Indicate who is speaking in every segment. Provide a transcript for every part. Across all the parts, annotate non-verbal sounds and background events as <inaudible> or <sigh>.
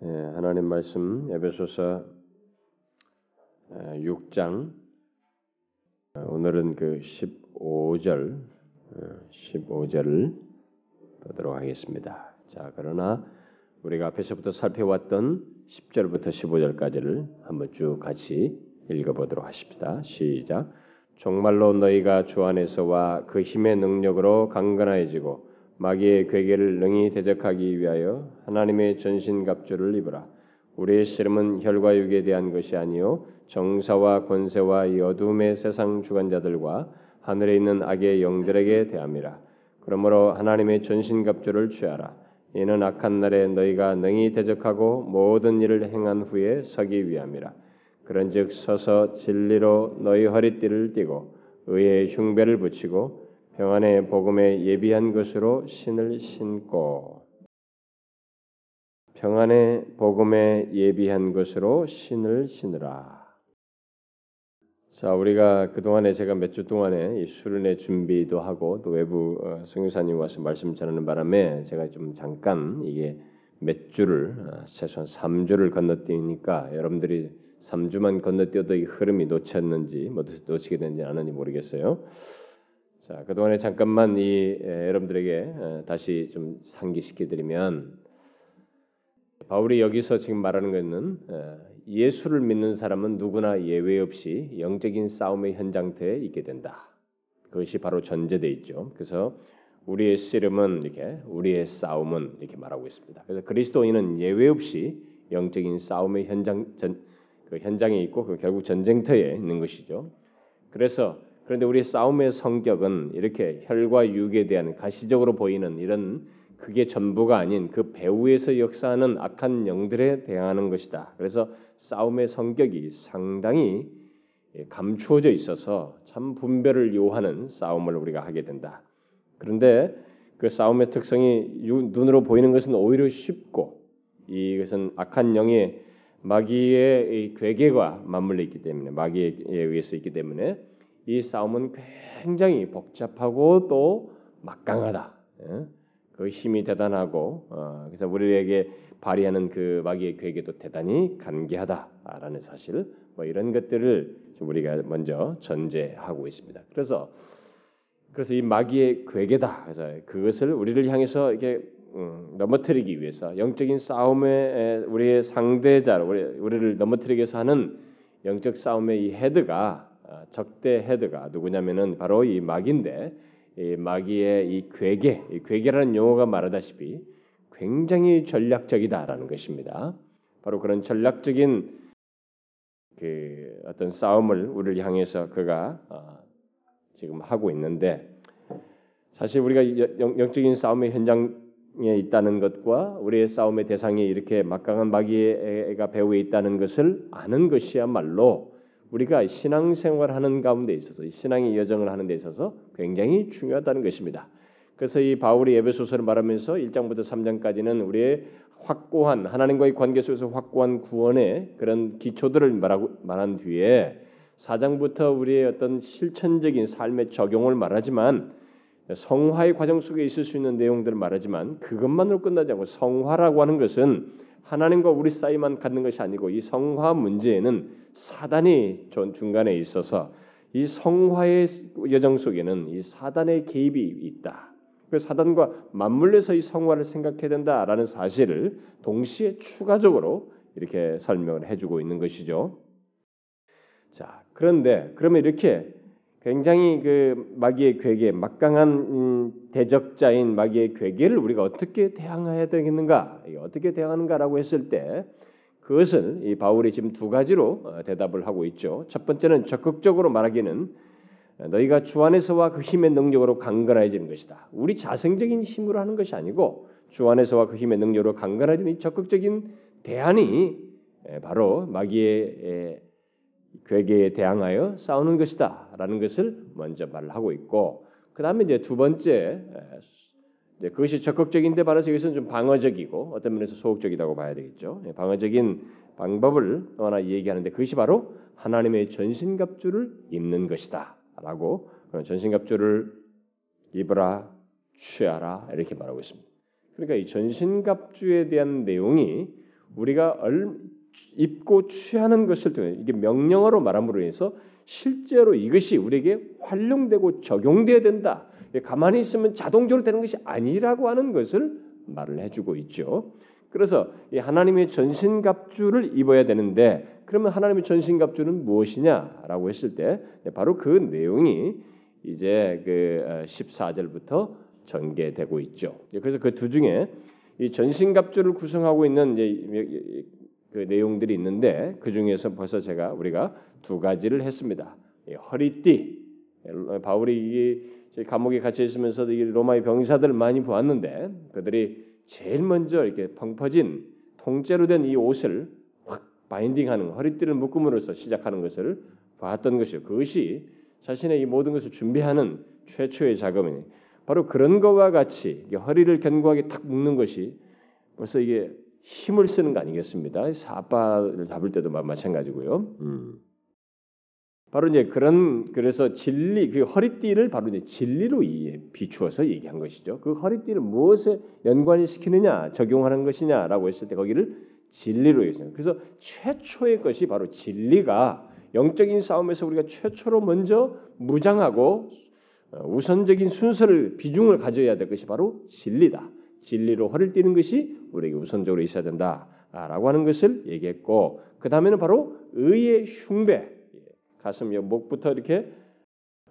Speaker 1: 예, 하나님 말씀 에베소서 6장 어, 오늘은 그 15절 15절을 어, 보도록 하겠습니다. 자, 그러나 우리가 앞에서부터 살펴왔던 10절부터 15절까지를 한번 쭉 같이 읽어보도록 하십시다. 시작. 정말로 너희가 주 안에서와 그 힘의 능력으로 강건해지고 마귀의 괴계를 능히 대적하기 위하여 하나님의 전신갑주를 입으라. 우리의 씨름은 혈과 육에 대한 것이 아니요 정사와 권세와 이 어둠의 세상 주관자들과 하늘에 있는 악의 영들에게 대함이라. 그러므로 하나님의 전신갑주를 취하라. 이는 악한 날에 너희가 능히 대적하고 모든 일을 행한 후에 서기 위함이라. 그런즉 서서 진리로 너희 허리띠를 띠고 의의 흉배를 붙이고 평안의 복음에 예비한 것으로 신을 신고 평안의 복음에 예비한 것으로 신을 신으라. 자, 우리가 그 동안에 제가 몇 주 동안에 이 수련회 준비도 하고 또 외부 어, 성교사님 와서 말씀 전하는 바람에 제가 좀 잠깐 이게 몇 주를 어, 최소한 3주를 건너뛰니까 여러분들이 3주만 건너뛰어도 이 흐름이 놓쳤는지 뭐 놓치게 된지 않은지 모르겠어요. 자, 그동안에 잠깐만 이 에, 여러분들에게 다시 좀 상기시켜 드리면 바울이 여기서 지금 말하는 것은 예수를 믿는 사람은 누구나 예외 없이 영적인 싸움의 현장터에 있게 된다. 그것이 바로 전제돼 있죠. 그래서 우리의 씨름은 이렇게 우리의 싸움은 이렇게 말하고 있습니다. 그래서 그리스도인은 예외 없이 영적인 싸움의 현장 전, 그 현장에 있고 그 결국 전쟁터에 있는 것이죠. 그래서 그런데 우리 싸움의 성격은 이렇게 혈과 육에 대한 가시적으로 보이는 이런 그게 전부가 아닌 그 배후에서 역사하는 악한 영들에 대항하는 것이다. 그래서 싸움의 성격이 상당히 감추어져 있어서 참 분별을 요하는 싸움을 우리가 하게 된다. 그런데 그 싸움의 특성이 눈으로 보이는 것은 오히려 쉽고 이것은 악한 영의 마귀의 괴계가 맞물려 있기 때문에 마귀에 의해서 있기 때문에 이 싸움은 굉장히 복잡하고 또 막강하다. 예? 그 힘이 대단하고 어, 그래서 우리에게 발휘하는 그 마귀의 괴계도 대단히 간계하다라는 사실 뭐 이런 것들을 우리가 먼저 전제하고 있습니다. 그래서 그래서 이 마귀의 괴계다. 그래서 그것을 우리를 향해서 이게 음, 넘어뜨리기 위해서 영적인 싸움에 우리의 상대자 우리, 우리를 넘어뜨리기 위해서 하는 영적 싸움의 이 헤드가 어, 적대 헤드가 누구냐면은 바로 이 마귀인데 이 마귀의 이 괴계, 이 괴계라는 용어가 말하다시피 굉장히 전략적이다라는 것입니다. 바로 그런 전략적인 그 어떤 싸움을 우리를 향해서 그가 어, 지금 하고 있는데 사실 우리가 영적인 싸움의 현장에 있다는 것과 우리의 싸움의 대상이 이렇게 막강한 마귀가 배후에 있다는 것을 아는 것이야말로 우리가 신앙생활하는 가운데 있어서 신앙의 여정을 하는 데 있어서 굉장히 중요하다는 것입니다. 그래서 이 바울이 에베소서를 말하면서 1장부터 3장까지는 우리의 확고한 하나님과의 관계 속에서 확고한 구원의 그런 기초들을 말하고 말한 뒤에 4장부터 우리의 어떤 실천적인 삶의 적용을 말하지만 성화의 과정 속에 있을 수 있는 내용들을 말하지만 그것만으로 끝나지 않고 성화라고 하는 것은 하나님과 우리 사이만 갖는 것이 아니고 이 성화 문제에는 사단이 중간에 있어서 이 성화의 여정 속에는 이 사단의 개입이 있다. 그 사단과 맞물려서 이 성화를 생각해야 된다라는 사실을 동시에 추가적으로 이렇게 설명을 해주고 있는 것이죠. 자, 그런데 그러면 이렇게 굉장히 그 마귀의 괴계, 막강한 음, 대적자인 마귀의 괴계를 우리가 어떻게 대항해야 되겠는가? 어떻게 대항하는가라고 했을 때 그것을 이 바울이 지금 두 가지로 어, 대답을 하고 있죠. 첫 번째는 적극적으로 말하기는 너희가 주 안에서와 그 힘의 능력으로 강건해지는 것이다. 우리 자생적인 힘으로 하는 것이 아니고 주 안에서와 그 힘의 능력으로 강건해지는 이 적극적인 대안이 바로 마귀의 괴계에 대항하여 싸우는 것이다라는 것을 먼저 말을 하고 있고 그 다음에 이제 두 번째 그것이 적극적인데 반해서 여기서는 좀 방어적이고 어떤 면에서 소극적이라고 봐야 되겠죠. 예, 방어적인 방법을 하나 얘기하는데 그것이 바로 하나님의 전신갑주를 입는 것이다라고 전신갑주를 입으라 취하라 이렇게 말하고 있습니다. 그러니까 이 전신갑주에 대한 내용이 우리가 얼, 입고 취하는 것을 통해 이게 명령어로 말함으로 해서 실제로 이것이 우리에게 활용되고 적용돼야 된다. 가만히 있으면 자동적으로 되는 것이 아니라고 하는 것을 말을 해주고 있죠. 그래서 이 하나님의 전신갑주를 입어야 되는데 그러면 하나님의 전신갑주는 무엇이냐라고 했을 때 바로 그 내용이 이제 그 14절부터 어, 전개되고 있죠. 그래서 그 두 중에 이 전신갑주를 구성하고 있는 그 내용들이 있는데 그 중에서 벌써 제가 우리가 두 가지를 했습니다. 허리띠 바울이 감옥에 갇혀 있으면서도 로마의 병사들을 많이 보았는데 그들이 제일 먼저 이렇게 펑퍼진 통째로 된 이 옷을 확 바인딩하는 허리띠를 묶음으로써 시작하는 것을 봤던 것이요. 그것이 자신의 이 모든 것을 준비하는 최초의 작업이니 바로 그런 것과 같이 허리를 견고하게 탁 묶는 것이 벌써 이게 힘을 쓰는 거 아니겠습니다. 사빠를 잡을 때도 마찬가지고요. 음. 바로 이제 그런 그래서 진리 그 허리띠를 바로 이제 진리로 비추어서 얘기한 것이죠. 그 허리띠를 무엇에 연관을 시키느냐 적용하는 것이냐라고 했을 때 거기를 진리로 했어요. 그래서 최초의 것이 바로 진리가 영적인 싸움에서 우리가 최초로 먼저 무장하고 어, 우선적인 순서를 비중을 가져야 될 것이 바로 진리다. 진리로 허리를 띠는 것이 우리에게 우선적으로 있어야 된다라고 하는 것을 얘기했고 그 다음에는 바로 의의 흉배 가슴 목부터 이렇게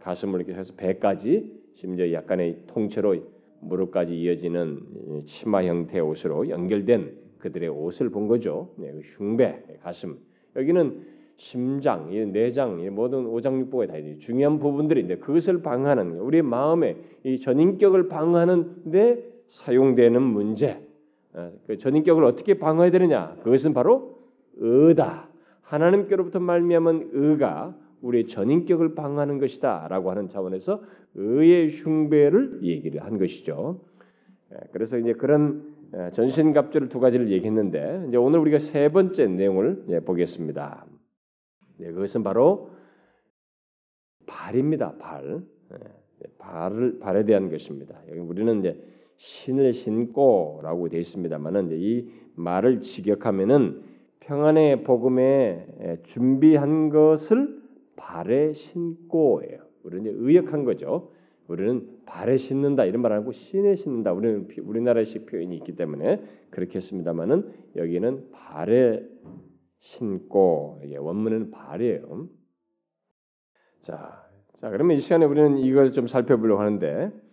Speaker 1: 가슴을 이렇게 해서 배까지 심지어 약간의 통째로 무릎까지 이어지는 치마 형태의 옷으로 연결된 그들의 옷을 본 거죠. 네, 그 흉배, 가슴. 여기는 심장, 내장, 모든 오장육부가 다 중요한 부분들인데 그것을 방하는 우리의 마음의 이 전인격을 방하는 데 사용되는 문제. 어, 그 전인격을 어떻게 방어해야 되느냐? 그것은 바로 의다. 하나님께로부터 말미암은 의가 우리의 전인격을 방하는 것이다라고 하는 차원에서 의의 흉배를 얘기를 한 것이죠. 예, 그래서 이제 그런 예, 전신갑주를 두 가지를 얘기했는데 이제 오늘 우리가 세 번째 내용을 예, 보겠습니다. 그것은 바로 발입니다. 발. 발을 발에 대한 것입니다. 여기 우리는 이제 신을 신고라고 되어 있습니다만은 이 말을 직역하면은 평안의 복음에 준비한 것을 발에 신고예요. 우리는 의역한 거죠. 우리는 발에 신는다 이런 말 하고 신에 신는다. 우리는 우리나라식 표현이 있기 때문에 그렇게 했습니다만은 여기는 발에 신고 이게 원문은 발이에요. 자, 자 그러면 이 시간에 우리는 이걸 좀 살펴보려고 하는데 음,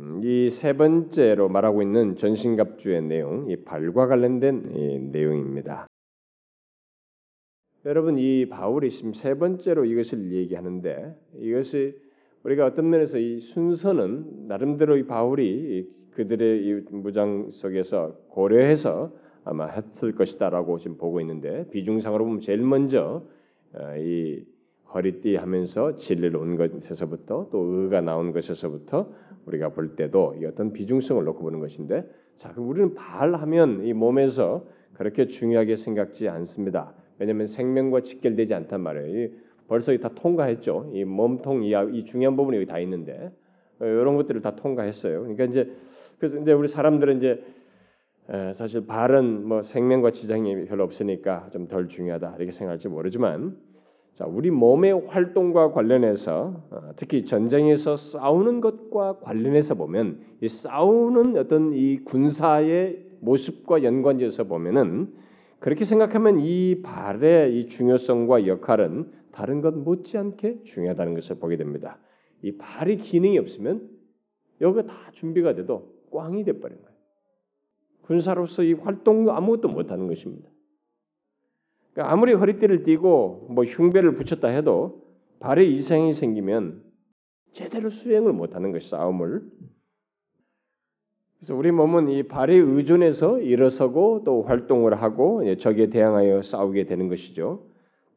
Speaker 1: 이 세 번째로 말하고 있는 전신갑주의 내용, 이 발과 관련된 이 내용입니다. 여러분 이 바울이 지금 세 번째로 이것을 얘기하는데 이것이 우리가 어떤 면에서 이 순서는 나름대로 이 바울이 그들의 이 무장 속에서 고려해서 아마 했을 것이다라고 지금 보고 있는데 비중상으로 보면 제일 먼저 어, 이 허리띠 하면서 진리를 온 것에서부터 또 의가 나온 것에서부터 우리가 볼 때도 이 어떤 비중성을 놓고 보는 것인데 자 그럼 우리는 발하면 이 몸에서 그렇게 중요하게 생각지 않습니다. 왜냐하면 생명과 직결되지 않단 말이에요. 벌써 다 통과했죠. 이 몸통 이, 이 중요한 부분이 여기 다 있는데 이런 것들을 다 통과했어요. 그러니까 이제 그래서 이제 우리 사람들은 이제 사실 발은 뭐 생명과 지장이 별로 없으니까 좀 덜 중요하다 이렇게 생각할지 모르지만 자, 우리 몸의 활동과 관련해서 어, 특히 전쟁에서 싸우는 것과 관련해서 보면 이 싸우는 어떤 이 군사의 모습과 연관지어서 보면은 그렇게 생각하면 이 발의 이 중요성과 역할은 다른 것 못지않게 중요하다는 것을 보게 됩니다. 이 발이 기능이 없으면 여기가 다 준비가 돼도 꽝이 돼버린 거예요. 군사로서 이 활동 아무것도 못하는 것입니다. 그러니까 아무리 허리띠를 띠고 뭐 흉배를 붙였다 해도 발에 이상이 생기면 제대로 수행을 못하는 것이 싸움을. 그래서 우리 몸은 이 발에 의존해서 일어서고 또 활동을 하고 적에 대항하여 싸우게 되는 것이죠.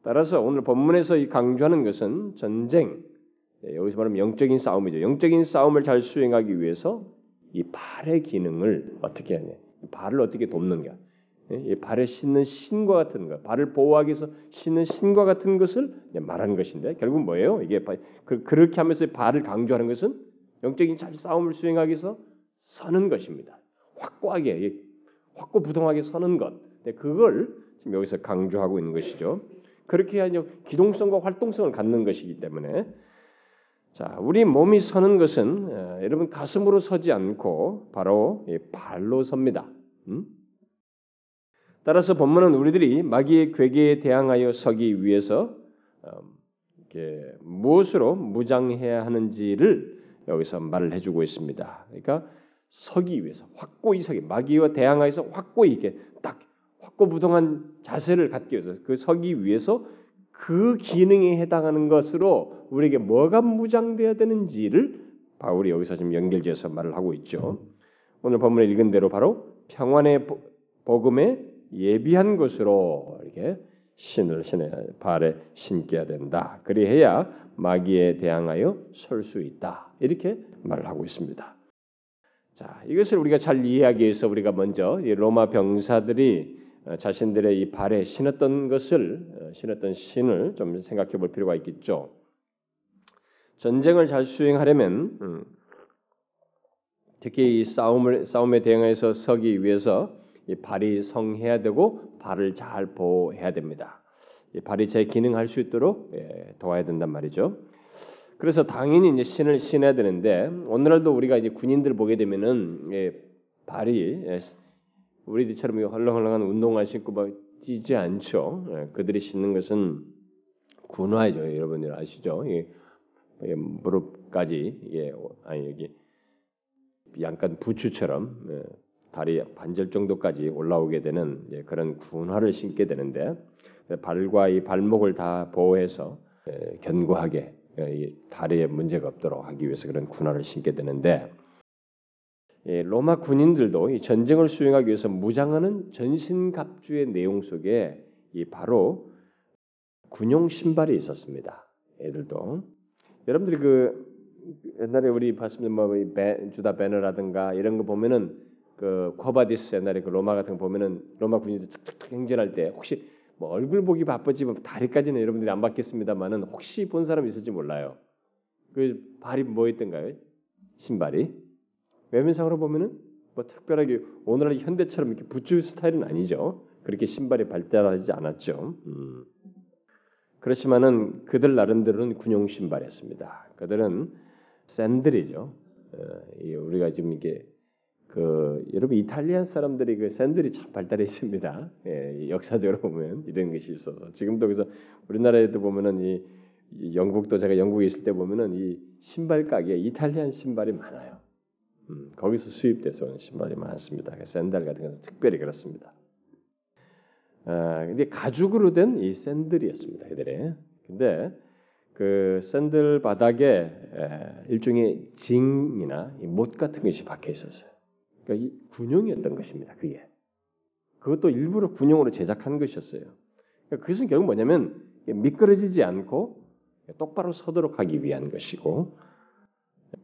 Speaker 1: 따라서 오늘 본문에서 강조하는 것은 전쟁, 예, 여기서 말하면 영적인 싸움이죠. 영적인 싸움을 잘 수행하기 위해서 이 발의 기능을 어떻게 하냐, 발을 어떻게 돕는가. 예, 발에 신는 신과 같은 것, 발을 보호하기 위해서 신는 신과 같은 것을 말하는 것인데 결국 뭐예요? 이게 그, 그렇게 하면서 발을 강조하는 것은 영적인 잘 싸움을 수행하기 위해서 서는 것입니다. 확고하게 확고부동하게 서는 것. 네, 그걸 지금 여기서 강조하고 있는 것이죠. 그렇게 하여 기동성과 활동성을 갖는 것이기 때문에 자, 우리 몸이 서는 것은 어, 여러분 가슴으로 서지 않고 바로 발로 섭니다. 음? 따라서 본문은 우리들이 마귀의 괴계에 대항하여 서기 위해서 어, 무엇으로 무장해야 하는지를 여기서 말을 해주고 있습니다. 그러니까 서기 위해서 확고히 서기 마귀와 대항하여서 확고히 이게 딱 확고부동한 자세를 갖기 위해서 그 서기 위해서 그 기능에 해당하는 것으로 우리에게 뭐가 무장돼야 되는지를 바울이 여기서 지금 연결지어서 말을 하고 있죠. 오늘 본문에 읽은 대로 바로 평안의 복음에 예비한 것으로 이렇게 신을 신의 발에 신겨야 된다. 그리해야 마귀에 대항하여 설 수 있다. 이렇게 말을 하고 있습니다. 자, 이것을 우리가 잘 이해하기 위해서 우리가 먼저 로마 병사들이 어, 자신들의 이 발에 신었던 것을 어, 신었던 신을 좀 생각해 볼 필요가 있겠죠. 전쟁을 잘 수행하려면 음, 특히 이 싸움을 싸움에 대응해서 서기 위해서 이 발이 성해야 되고 발을 잘 보호해야 됩니다. 이 발이 제 기능할 수 있도록 예, 도와야 된단 말이죠. 그래서 당연히 이제 신을 신어야 되는데 오늘날도 우리가 이제 군인들 보게 되면은 예, 발이 예, 우리들처럼 헐렁헐렁한 운동화 신고 막 뛰지 않죠. 예, 그들이 신는 것은 군화죠. 여러분들 아시죠? 예, 예, 무릎까지 이게 아니 여기 약간 부추처럼 예, 다리 반절 정도까지 올라오게 되는 예, 그런 군화를 신게 되는데 발과 이 발목을 다 보호해서 예, 견고하게 예, 다리에 문제가 없도록 하기 위해서 그런 군화를 신게 되는데 로마 군인들도 이 전쟁을 수행하기 위해서 무장하는 전신갑주의 내용 속에 이 바로 군용 신발이 있었습니다. 애들도 여러분들이 그 옛날에 우리 봤으면 뭐 주다 벤허라든가 이런 거 보면은 그 쿼바디스 옛날에 그 로마 같은 거 보면은 로마 군인들 툭툭툭 행진할 때 혹시 뭐 얼굴 보기 바쁘지만 다리까지는 여러분들이 안 받겠습니다만은 혹시 본 사람 있을지 몰라요. 그 발이 뭐 있던가요? 신발이 외면상으로 보면은 뭐 특별하게 오늘날 현대처럼 이렇게 부츠 스타일은 아니죠. 그렇게 신발이 발달하지 않았죠. 음. 그렇지만은 그들 나름대로는 군용 신발이었습니다. 그들은 샌들이죠. 어, 우리가 지금 이게 그 여러분 이탈리안 사람들이 그 샌들이 참 발달해 있습니다. 예, 역사적으로 보면 이런 것이 있어서 지금도 그래서 우리나라에도 보면은 이, 이 영국도 제가 영국에 있을 때 보면은 이 신발 가게에 이탈리안 신발이 많아요. 음, 거기서 수입돼서 오는 신발이 많습니다. 그 샌들 같은 것은 특별히 그렇습니다. 아, 근데 가죽으로 된 이 샌들이었습니다. 이들이. 근데 그 샌들 바닥에 일종의 징이나 못 같은 것이 박혀 있었어요. 그러니까 군용이었던 것입니다. 그게 그것도 일부러 군용으로 제작한 것이었어요. 그러니까 그것은 결국 뭐냐면 미끄러지지 않고 똑바로 서도록 하기 위한 것이고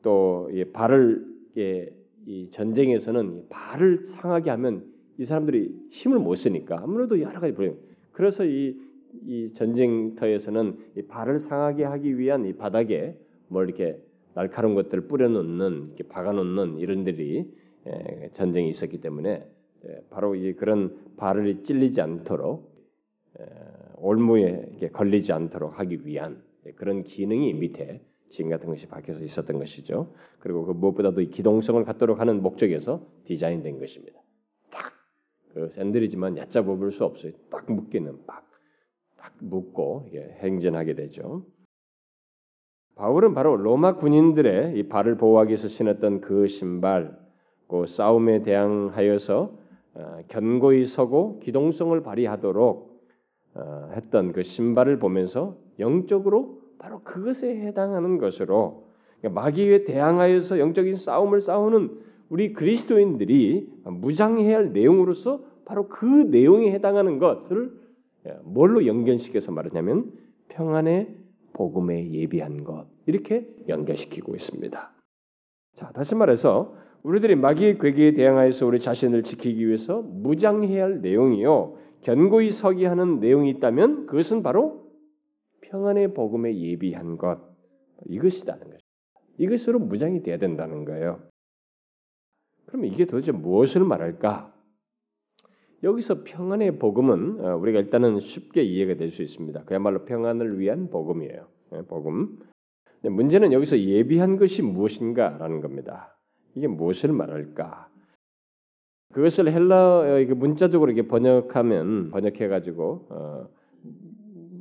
Speaker 1: 또 발을 이 전쟁에서는 발을 상하게 하면 이 사람들이 힘을 못 쓰니까 아무래도 여러 가지 불행. 그래서 이, 이 전쟁터에서는 이 발을 상하게 하기 위한 이 바닥에 뭘 이렇게 날카로운 것들을 뿌려놓는, 이렇게 박아놓는 이런 들이 예, 전쟁이 있었기 때문에 예, 바로 이 그런 발을 찔리지 않도록 예, 올무에 걸리지 않도록 하기 위한 그런 기능이 밑에 진 같은 것이 박혀서 있었던 것이죠. 그리고 그 무엇보다도 이 기동성을 갖도록 하는 목적에서 디자인된 것입니다. 탁그 샌들이지만 얕잡아 볼 수 없어요. 딱 묶이는 딱, 딱 묶고 행진하게 되죠. 바울은 바로 로마 군인들의 이 발을 보호하기 위해서 신었던 그 신발, 그 싸움에 대항하여서 어, 견고히 서고 기동성을 발휘하도록 어, 했던 그 신발을 보면서 영적으로 바로 그것에 해당하는 것으로 그러니까 마귀에 대항하여서 영적인 싸움을 싸우는 우리 그리스도인들이 무장해야 할 내용으로서 바로 그 내용에 해당하는 것을 예, 뭘로 연결시켜서 말하냐면 평안의 복음에 예비한 것 이렇게 연결시키고 있습니다. 자 다시 말해서 우리들이 마귀의 괴계에 대항하여서 우리 자신을 지키기 위해서 무장해야 할 내용이요 견고히 서기 하는 내용이 있다면 그것은 바로 평안의 복음에 예비한 것 이것이다는 것입니다. 이것으로 무장이 돼야 된다는 거예요. 그러면 이게 도대체 무엇을 말할까? 여기서 평안의 복음은 어, 우리가 일단은 쉽게 이해가 될 수 있습니다. 그야말로 평안을 위한 복음이에요. 예, 복음. 문제는 여기서 예비한 것이 무엇인가라는 겁니다. 이게 무엇을 말할까? 그것을 헬라 문자적으로 이렇게 번역하면 번역해 가지고 어,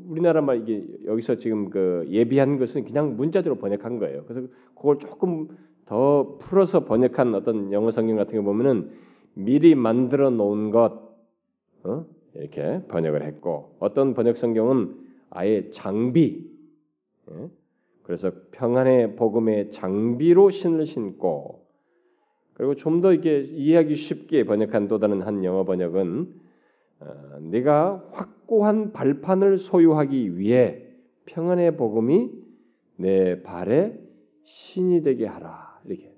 Speaker 1: 우리나라 말 이게 여기서 지금 그 예비한 것은 그냥 문자대로 번역한 거예요. 그래서 그걸 조금 더 풀어서 번역한 어떤 영어 성경 같은 거 보면은 미리 만들어 놓은 것 어? 이렇게 번역을 했고 어떤 번역 성경은 아예 장비 예? 그래서 평안의 복음의 장비로 신을 신고 그리고 좀 더 이렇게 이해하기 쉽게 번역한 또 다른 한 영어 번역은 어, 네가 확고한 발판을 소유하기 위해 평안의 복음이 내 발에 신이 되게 하라 이렇게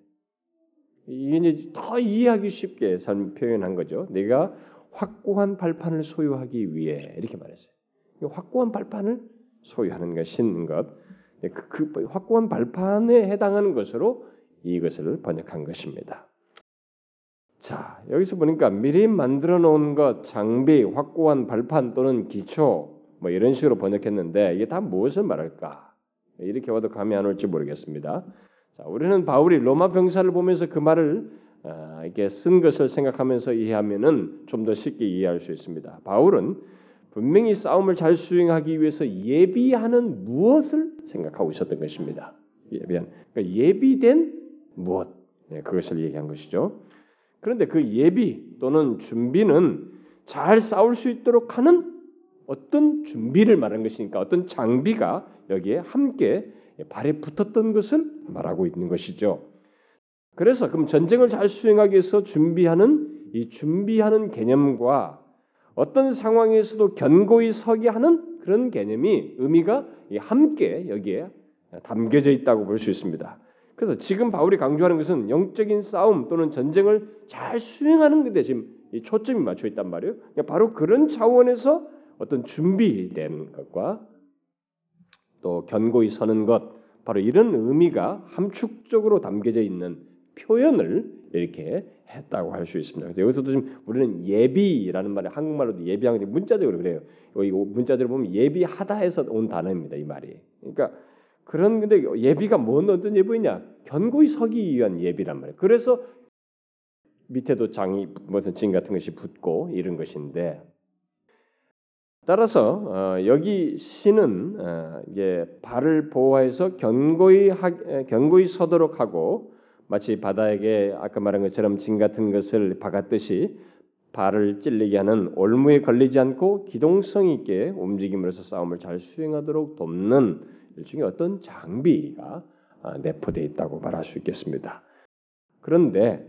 Speaker 1: 이게 이제 더 이해하기 쉽게 삶 표현한 거죠. 내가 확고한 발판을 소유하기 위해 이렇게 말했어요. 확고한 발판을 소유하는 것, 신는 것, 그, 그 확고한 발판에 해당하는 것으로 이것을 번역한 것입니다. 자, 여기서 보니까 미리 만들어 놓은 것, 장비, 확고한 발판 또는 기초 뭐 이런 식으로 번역했는데 이게 다 무엇을 말할까? 이렇게 와도 감이 안 올지 모르겠습니다. 자, 우리는 바울이 로마 병사를 보면서 그 말을 아, 이렇게 쓴 것을 생각하면서 이해하면은 좀 더 쉽게 이해할 수 있습니다. 바울은 분명히 싸움을 잘 수행하기 위해서 예비하는 무엇을 생각하고 있었던 것입니다. 예비한 그러니까 예비된 무엇 네, 그것을 얘기한 것이죠. 그런데 그 예비 또는 준비는 잘 싸울 수 있도록 하는 어떤 준비를 말하는 것이니까 어떤 장비가 여기에 함께 발에 붙었던 것을 말하고 있는 것이죠. 그래서 그럼 전쟁을 잘 수행하기 위해서 준비하는 이 준비하는 개념과 어떤 상황에서도 견고히 서게 하는 그런 개념이 의미가 함께 여기에 담겨져 있다고 볼 수 있습니다. 그래서 지금 바울이 강조하는 것은 영적인 싸움 또는 전쟁을 잘 수행하는 것에 지금 이 초점이 맞춰 있단 말이에요. 그러니까 바로 그런 차원에서 어떤 준비된 것과 또 견고히 서는 것, 바로 이런 의미가 함축적으로 담겨져 있는 표현을 이렇게 했다고 할 수 있습니다. 그래서 여기서도 지금 우리는 예비라는 말이 한국말로도 예비하는 게 문자적으로 그래요. 이 문자대로 보면 예비하다 해서 온 단어입니다. 이 말이. 그러니까 그런 근데 예비가 뭔 어떤 예비냐? 견고히 서기 위한 예비란 말이에요. 그래서 밑에도 장이 무슨 진 같은 것이 붙고 이런 것인데 따라서 어, 여기 신은 어, 이게 발을 보호해서 견고히 하, 견고히 서도록 하고 마치 바다에게 아까 말한 것처럼 진 같은 것을 박았듯이 발을 찔리게 하는 올무에 걸리지 않고 기동성 있게 움직임으로써 싸움을 잘 수행하도록 돕는 일종의 어떤 장비가 아, 내포되어 있다고 말할 수 있겠습니다. 그런데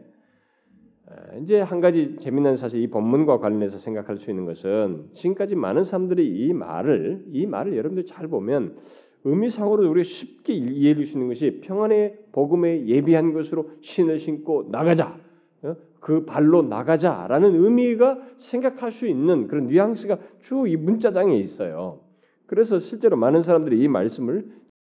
Speaker 1: 이제 한 가지 재미난 사실 이 본문과 관련해서 생각할 수 있는 것은 지금까지 많은 사람들이 이 말을 이 말을 여러분들 잘 보면 의미상으로 우리가 쉽게 이해할 수 있는 것이 평안의 복음에 예비한 것으로 신을 신고 나가자. 어? 그 발로 나가자라는 의미가 생각할 수 있는 그런 뉘앙스가 쭉 이 문자장에 있어요. 그래서 실제로 많은 사람들이 이 말씀을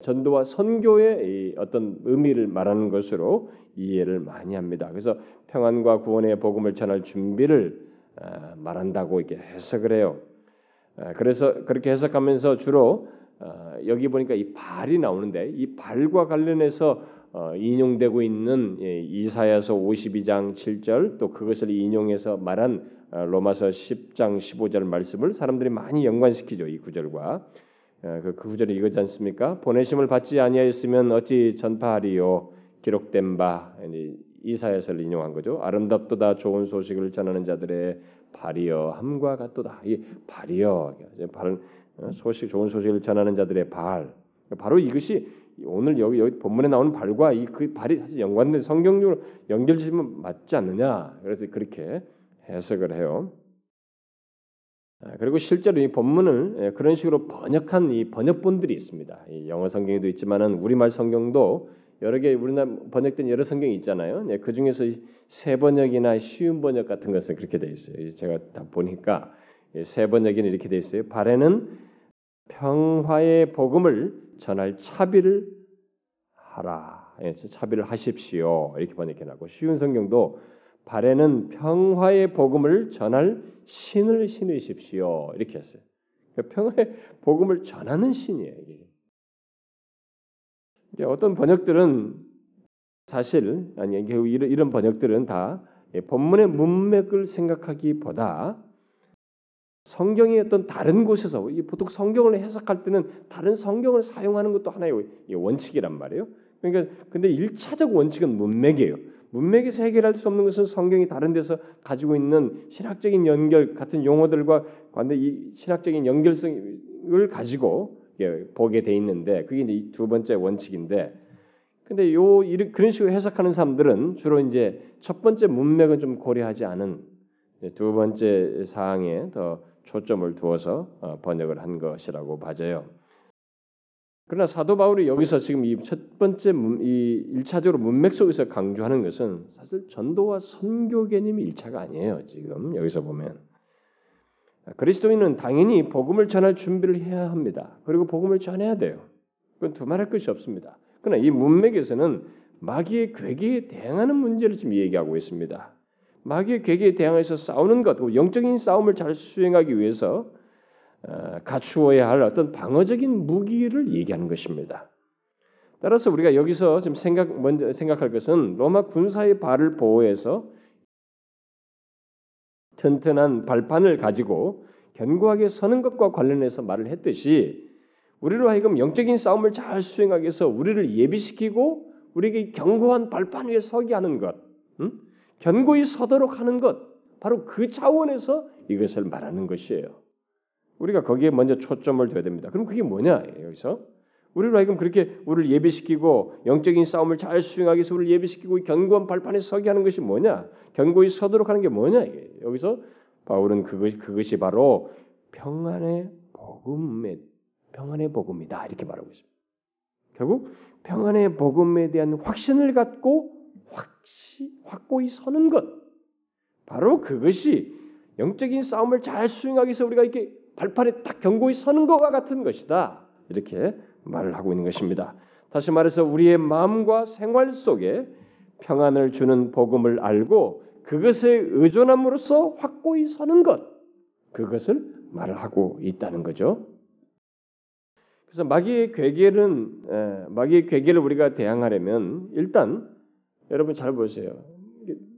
Speaker 1: 전도와 선교의 어떤 의미를 말하는 것으로 이해를 많이 합니다. 그래서 평안과 구원의 복음을 전할 준비를 아, 말한다고 이렇게 해석을 해요. 아, 그래서 그렇게 해석하면서 주로 어, 여기 보니까 이 발이 나오는데 이 발과 관련해서 어, 인용되고 있는 예, 이사야서 52장 7절 또 그것을 인용해서 말한 어, 로마서 10장 15절 말씀을 사람들이 많이 연관시키죠 이 구절과 그, 그 구절이 이거지 않습니까? 보내심을 받지 아니하였으면 어찌 전파하리요 기록된 바 이사야서를 인용한 거죠. 아름답도다 좋은 소식을 전하는 자들의 발이여 함과 같도다. 이 발이여 발은 어, 소식 좋은 소식을 전하는 자들의 발 바로 이것이 오늘 여기, 여기 본문에 나오는 발과 이 그 발이 사실 연관된 성경적으로 연결지면 맞지 않느냐 그래서 그렇게 해석을 해요. 아, 그리고 실제로 이 본문을 예, 그런 식으로 번역한 이 번역본들이 있습니다. 영어 성경에도 있지만은 우리말 성경도 여러 개 우리나라 번역된 여러 성경이 있잖아요. 네, 그 중에서 세 번역이나 쉬운 번역 같은 것은 그렇게 돼 있어요. 제가 다 보니까 세 번역에는 이렇게 돼 있어요. 발에는 평화의 복음을 전할 차비를 하라. 예, 차비를 하십시오. 이렇게 번역해 놨고 쉬운 성경도 발에는 평화의 복음을 전할 신을 신으십시오. 이렇게 했어요. 그러니까 평화의 복음을 전하는 신이에요. 이게. 어떤 번역들은 사실 아니 이런, 번역들은 다 본문의 문맥을 생각하기보다 성경의 어떤 다른 곳에서 보통 성경을 해석할 때는 다른 성경을 사용하는 것도 하나의 원칙이란 말이에요. 그러니까 근데 일차적 원칙은 문맥이에요. 문맥에서 해결할 수 없는 것은 성경이 다른 데서 가지고 있는 신학적인 연결 같은 용어들과 관대 이 신학적인 연결성을 가지고 보게 돼 있는데 그게 이제 두 번째 원칙인데 근데 요 그런 식으로 해석하는 사람들은 주로 이제 첫 번째 문맥은 좀 고려하지 않은 두 번째 사항에 더 초점을 두어서 어, 번역을 한 것이라고 봐져요. 그러나 사도 바울이 여기서 지금 이 첫 번째 이 일차적으로 문맥 속에서 강조하는 것은 사실 전도와 선교 개념이 일차가 아니에요. 지금 여기서 보면 그리스도인은 당연히 복음을 전할 준비를 해야 합니다. 그리고 복음을 전해야 돼요. 그건 두말할 것이 없습니다. 그러나 이 문맥에서는 마귀의 괴계에 대응하는 문제를 지금 얘기하고 있습니다. 마귀의 괴계에 대항해서 싸우는 것, 영적인 싸움을 잘 수행하기 위해서 어, 갖추어야 할 어떤 방어적인 무기를 얘기하는 것입니다. 따라서 우리가 여기서 지금 생각 먼저 생각할 것은 로마 군사의 발을 보호해서 튼튼한 발판을 가지고 견고하게 서는 것과 관련해서 말을 했듯이 우리로 하여금 영적인 싸움을 잘 수행하기 위해서 우리를 예비시키고 우리에게 견고한 발판 위에 서게 하는 것, 음? 견고히 서도록 하는 것, 바로 그 차원에서 이것을 말하는 것이에요. 우리가 거기에 먼저 초점을 둬야 됩니다. 그럼 그게 뭐냐 여기서 우리로 하여금 그렇게 우리를 예비시키고 영적인 싸움을 잘 수행하기 위해서 우리를 예비시키고 견고한 발판에 서게 하는 것이 뭐냐? 견고히 서도록 하는 게 뭐냐? 여기서 바울은 그것 그것이 바로 평안의 복음의 평안의 복음이다 이렇게 말하고 있습니다. 결국 평안의 복음에 대한 확신을 갖고 확시 확고히 서는 것 바로 그것이 영적인 싸움을 잘 수행하기 위해서 우리가 이렇게 발판에 딱 견고히 서는 것과 같은 것이다. 이렇게 말을 하고 있는 것입니다. 다시 말해서 우리의 마음과 생활 속에 평안을 주는 복음을 알고 그것에 의존함으로써 확고히 서는 것 그것을 말을 하고 있다는 거죠. 그래서 마귀의 괴계는 마귀의 괴계를 우리가 대항하려면 일단 여러분 잘 보세요.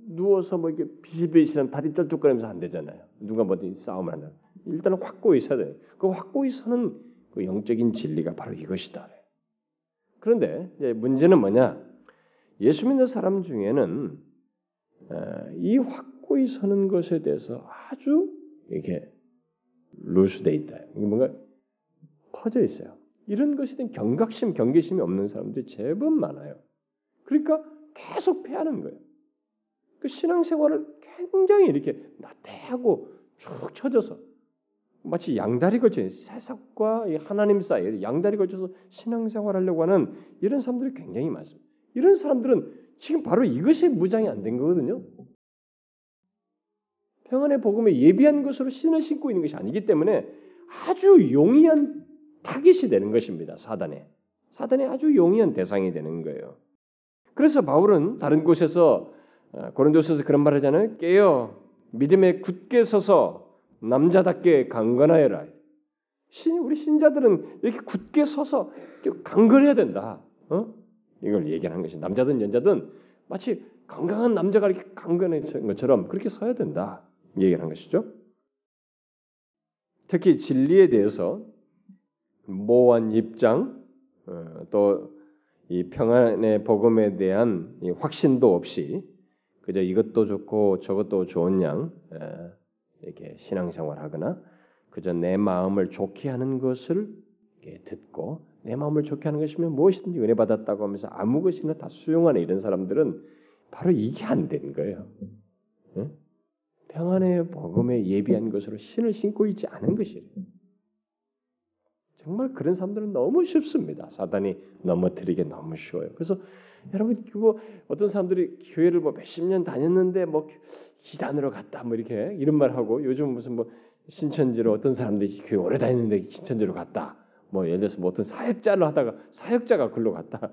Speaker 1: 누워서 뭐 이렇게 비실비실한 다리 쩔뚝거리면서 안 되잖아요. 누가 뭐든 싸움을 한다. 일단은 확고히 서야 돼. 그 확고히 서는 그 영적인 진리가 바로 이것이다. 그런데 문제는 뭐냐? 예수 믿는 사람 중에는 이 확고히 서는 것에 대해서 아주 이렇게 루스돼 있다. 이게 뭔가 퍼져 있어요. 이런 것에 대한 경각심, 경계심이 없는 사람들이 제법 많아요. 그러니까 계속 패하는 거예요. 그 신앙생활을 굉장히 이렇게 나태하고 쭉 쳐져서 마치 양다리 걸쳐 세상과 하나님 사이에 양다리 걸쳐서 신앙생활 하려고 하는 이런 사람들이 굉장히 많습니다. 이런 사람들은 지금 바로 이것이 무장이 안 된 거거든요. 평안의 복음에 예비한 것으로 신을 신고 있는 것이 아니기 때문에 아주 용이한 타깃이 되는 것입니다. 사단에. 사단의 아주 용이한 대상이 되는 거예요. 그래서 바울은 다른 곳에서 어, 고린도서에서 그런 말 하잖아요. 깨어 믿음에 굳게 서서 남자답게 강건하여라. 신 우리 신자들은 이렇게 굳게 서서 강건해야 된다. 어? 이걸 얘기하는 것이 남자든 여자든 마치 건강한 남자가 이렇게 강건해진 것처럼 그렇게 서야 된다. 얘기하는 것이죠. 특히 진리에 대해서 모호한 입장 어, 또이 평안의 복음에 대한 확신도 없이 그저 이것도 좋고 저것도 좋은 양 이렇게 신앙생활하거나 그저 내 마음을 좋게 하는 것을 듣고 내 마음을 좋게 하는 것이면 무엇이든지 은혜 받았다고 하면서 아무 것이나 다 수용하는 이런 사람들은 바로 이게 안 되는 거예요. 응? 평안의 복음에 예비한 것으로 신을 신고 있지 않은 것이에요. 정말 그런 사람들은 너무 쉽습니다. 사단이 넘어뜨리기 너무 쉬워요. 그래서 여러분 뭐 어떤 사람들이 교회를 뭐 몇십 년 다녔는데 뭐 기단으로 갔다 뭐 이렇게 이런 말 하고 요즘 무슨 뭐 신천지로 어떤 사람들이 교회 오래 다녔는데 신천지로 갔다. 뭐 예를 들어서 뭐 어떤 사역자를 하다가 사역자가 글로 갔다.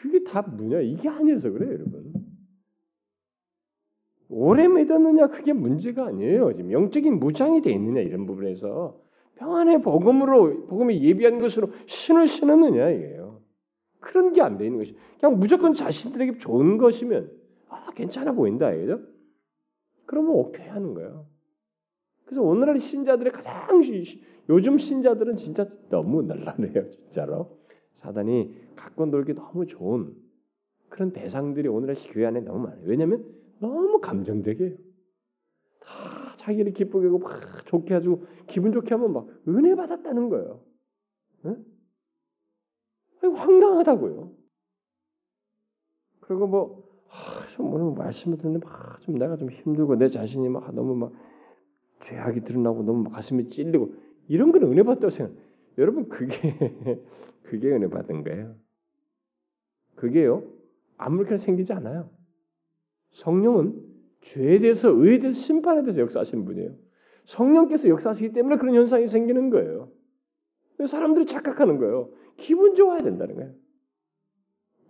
Speaker 1: 그게 다 뭐냐? 이게 아니어서 그래요, 여러분. 오래 믿었느냐 그게 문제가 아니에요. 지금 영적인 무장이 돼 있느냐 이런 부분에서 평안의 복음으로 복음이 예비한 것으로 신을 신었느냐 이게요. 그런 게 안 돼 있는 것이 그냥 무조건 자신들에게 좋은 것이면 아 괜찮아 보인다 이거죠. 그러면 오케이 하는 거예요. 그래서 오늘날 신자들의 가장 요즘 신자들은 진짜 너무 날라네요 진짜로 사단이 갖고 놀기 너무 좋은 그런 대상들이 오늘날 교회 안에 너무 많아요. 왜냐하면 너무 감정적이에요. 다 자기를 기쁘게 하고 막 좋게 해주고 기분 좋게 하면 막 은혜 받았다는 거예요. 응? 황당하다고요. 그리고 뭐 아, 좀 오늘 말씀을 듣는데 막 좀 내가 좀 힘들고 내 자신이 막 너무 막 죄악이 드러나고 너무 가슴이 찔리고 이런 건 은혜 받다고 생각. 여러분 그게 <laughs> 그게 은혜 받은 거예요. 그게요 아무렇게나 생기지 않아요. 성령은 죄에 대해서 의에 대해서 심판에 대해서 역사하시는 분이에요. 성령께서 역사하시기 때문에 그런 현상이 생기는 거예요. 사람들이 착각하는 거예요. 기분 좋아야 된다는 거예요.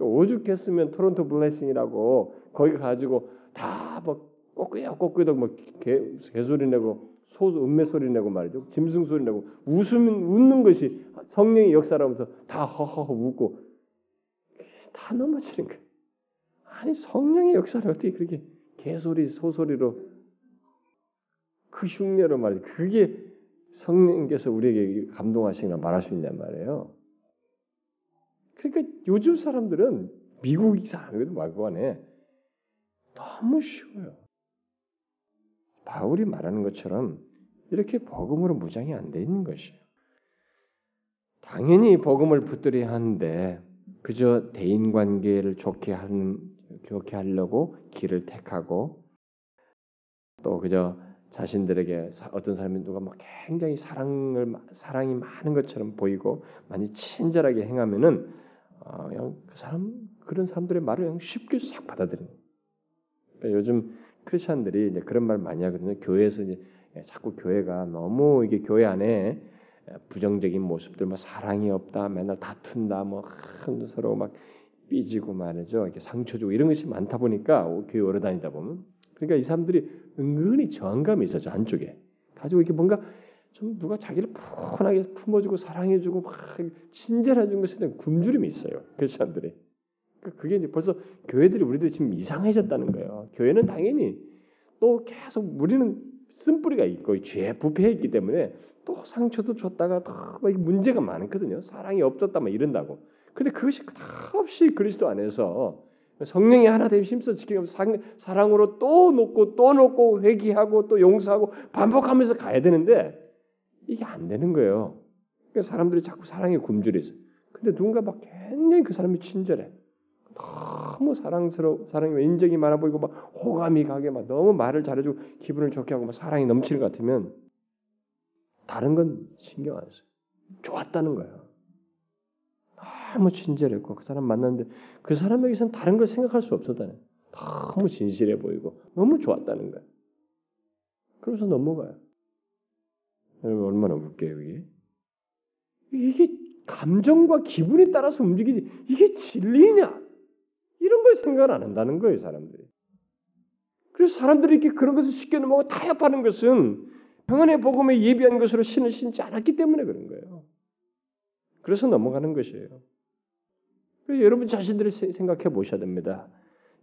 Speaker 1: 오죽했으면 토론토 블레싱이라고 거기 가지고 다뭐 꼬꾸야 꼬꾸도 뭐 개, 개소리 내고 소 음매 소리 내고 말이죠. 짐승 소리 내고 웃음 웃는 것이 성령의 역사라면서 다 허허허 웃고 다 넘어지는 거예요. 아니 성령의 역사를 어떻게 그렇게 개소리 소소리로 그 흉내로 말이 그게 성령께서 우리에게 감동하시거나 말할 수 있냔 말이에요. 그러니까 요즘 사람들은 미국 사람이도 말고 안에 너무 쉬워요. 바울이 말하는 것처럼 이렇게 복음으로 무장이 안 돼 있는 것이에요. 당연히 복음을 붙들어야 하는데 그저 대인 관계를 좋게 하는 좋게 하려고 길을 택하고 또 그저 자신들에게 어떤 사람이 누가 막 굉장히 사랑을 사랑이 많은 것처럼 보이고 많이 친절하게 행하면은 어, 그냥 그 사람 그런 사람들의 말을 그냥 쉽게 싹 받아들이는. 그러니까 요즘 크리스천들이 이제 그런 말 많이 하거든요. 교회에서 이제 자꾸 교회가 너무 이게 교회 안에 부정적인 모습들, 뭐 사랑이 없다, 맨날 다툰다, 뭐 서로 막 삐지고 말이죠. 이렇게 상처 주고 이런 것이 많다 보니까 교회 오래 다니다 보면 그러니까 이 사람들이 은근히 저항감이 있어죠 한쪽에 가지고 이렇게 뭔가 좀 누가 자기를 푸근하게 품어주고 사랑해주고 막 친절해준 것에 대한 굶주림이 있어요 그 사람들이. 그러니까 그게 이제 벌써 교회들이 우리들이 지금 이상해졌다는 거예요. 교회는 당연히 또 계속 우리는 쓴뿌리가 있고 죄 부패해 있기 때문에 또 상처도 줬다가 또 문제가 많거든요. 사랑이 없었다 막 이런다고. 근데 그것이 다 없이 그리스도 안에서 성령이 하나 되면 힘써 지키고 사랑으로 또 놓고 또 놓고 회개하고 또 용서하고 반복하면서 가야 되는데 이게 안 되는 거예요. 그러니까 사람들이 자꾸 사랑에 굶주려서. 근데 누군가 막 굉장히 그 사람이 친절해. 너무 사랑스러워, 사랑이 인정이 많아 보이고 막 호감이 가게 막 너무 말을 잘해주고 기분을 좋게 하고 막 사랑이 넘치는 것 같으면 다른 건 신경 안 써요. 좋았다는 거예요. 너무 친절했고 그 사람 만났는데 그 사람에게서는 다른 걸 생각할 수 없었다는 너무 진실해 보이고 너무 좋았다는 거예요. 그러면서 넘어가요. 여러분 얼마나 웃겨요 이게? 이게 감정과 기분에 따라서 움직이지 이게 진리냐? 이런 걸 생각을 안 한다는 거예요 사람들이. 그래서 사람들이 이렇게 그런 것을 쉽게 넘어가고 타협하는 것은 평안의 복음에 예비한 것으로 신을 신지 않았기 때문에 그런 거예요. 그래서 넘어가는 것이에요. 여러분 자신들을 생각해 보셔야 됩니다.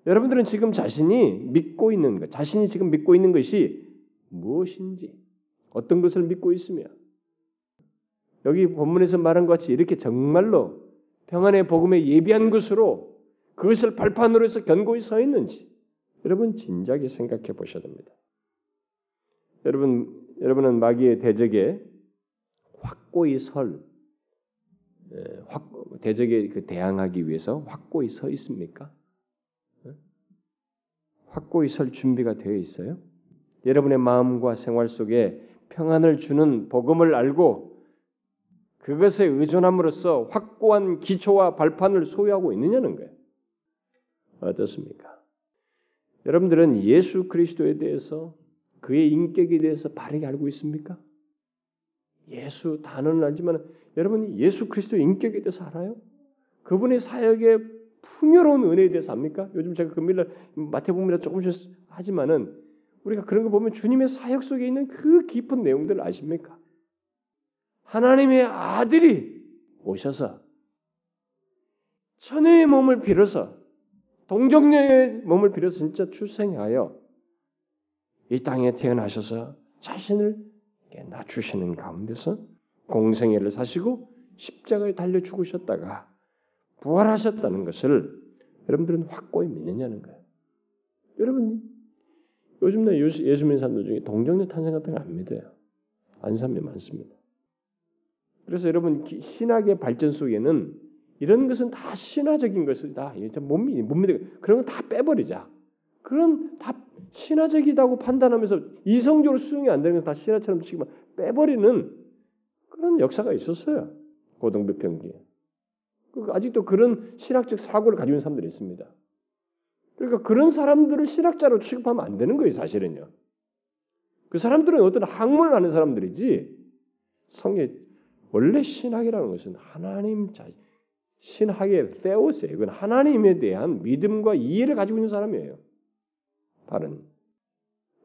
Speaker 1: 여러분들은 지금 자신이 믿고 있는 것, 자신이 지금 믿고 있는 것이 무엇인지, 어떤 것을 믿고 있으며, 여기 본문에서 말한 것 같이 이렇게 정말로 평안의 복음에 예비한 것으로 그것을 발판으로 해서 견고히 서 있는지, 여러분 진작에 생각해 보셔야 됩니다. 여러분, 여러분은 마귀의 대적에 확고히 설, 확, 대적에 그 대항하기 위해서 확고히 서 있습니까? 확고히 설 준비가 되어 있어요? 여러분의 마음과 생활 속에 평안을 주는 복음을 알고 그것에 의존함으로써 확고한 기초와 발판을 소유하고 있느냐는 거예요. 어떻습니까? 여러분들은 예수 그리스도에 대해서 그의 인격에 대해서 바르게 알고 있습니까? 예수 단어는 알지만 여러분이 예수 그리스도의 인격에 대해서 알아요? 그분의 사역의 풍요로운 은혜에 대해서 압니까? 요즘 제가 금일날 마태복음이라 조금씩 하지만은 우리가 그런 거 보면 주님의 사역 속에 있는 그 깊은 내용들을 아십니까? 하나님의 아들이 오셔서 천의 몸을 빌어서 동정녀의 몸을 빌어서 진짜 출생하여 이 땅에 태어나셔서 자신을 낮추시는 가운데서 공생애를 사시고 십자가에 달려 죽으셨다가 부활하셨다는 것을 여러분들은 확고히 믿느냐는 거예요. 여러분 요즘 내 예수 믿는 사람들 중에 동정녀 탄생 같은 거 안 믿어요. 안 사람이 많습니다. 그래서 여러분 신학의 발전 속에는 이런 것은 다 신화적인 것이다. 못 믿, 못 믿어. 그런 건다 빼버리자. 그런 다 신화적이라고 판단하면서 이성적으로 수용이 안 되는 것다 신화처럼 치고 빼버리는 그런 역사가 있었어요. 고등부평기에. 그러니까 아직도 그런 신학적 사고를 가지고 있는 사람들이 있습니다. 그러니까 그런 사람들을 신학자로 취급하면 안 되는 거예요, 사실은요. 그 사람들은 어떤 학문을 하는 사람들이지 성에 원래 신학이라는 것은 하나님 자 신학의 세오스예요. 이건 하나님에 대한 믿음과 이해를 가지고 있는 사람이에요. 바른.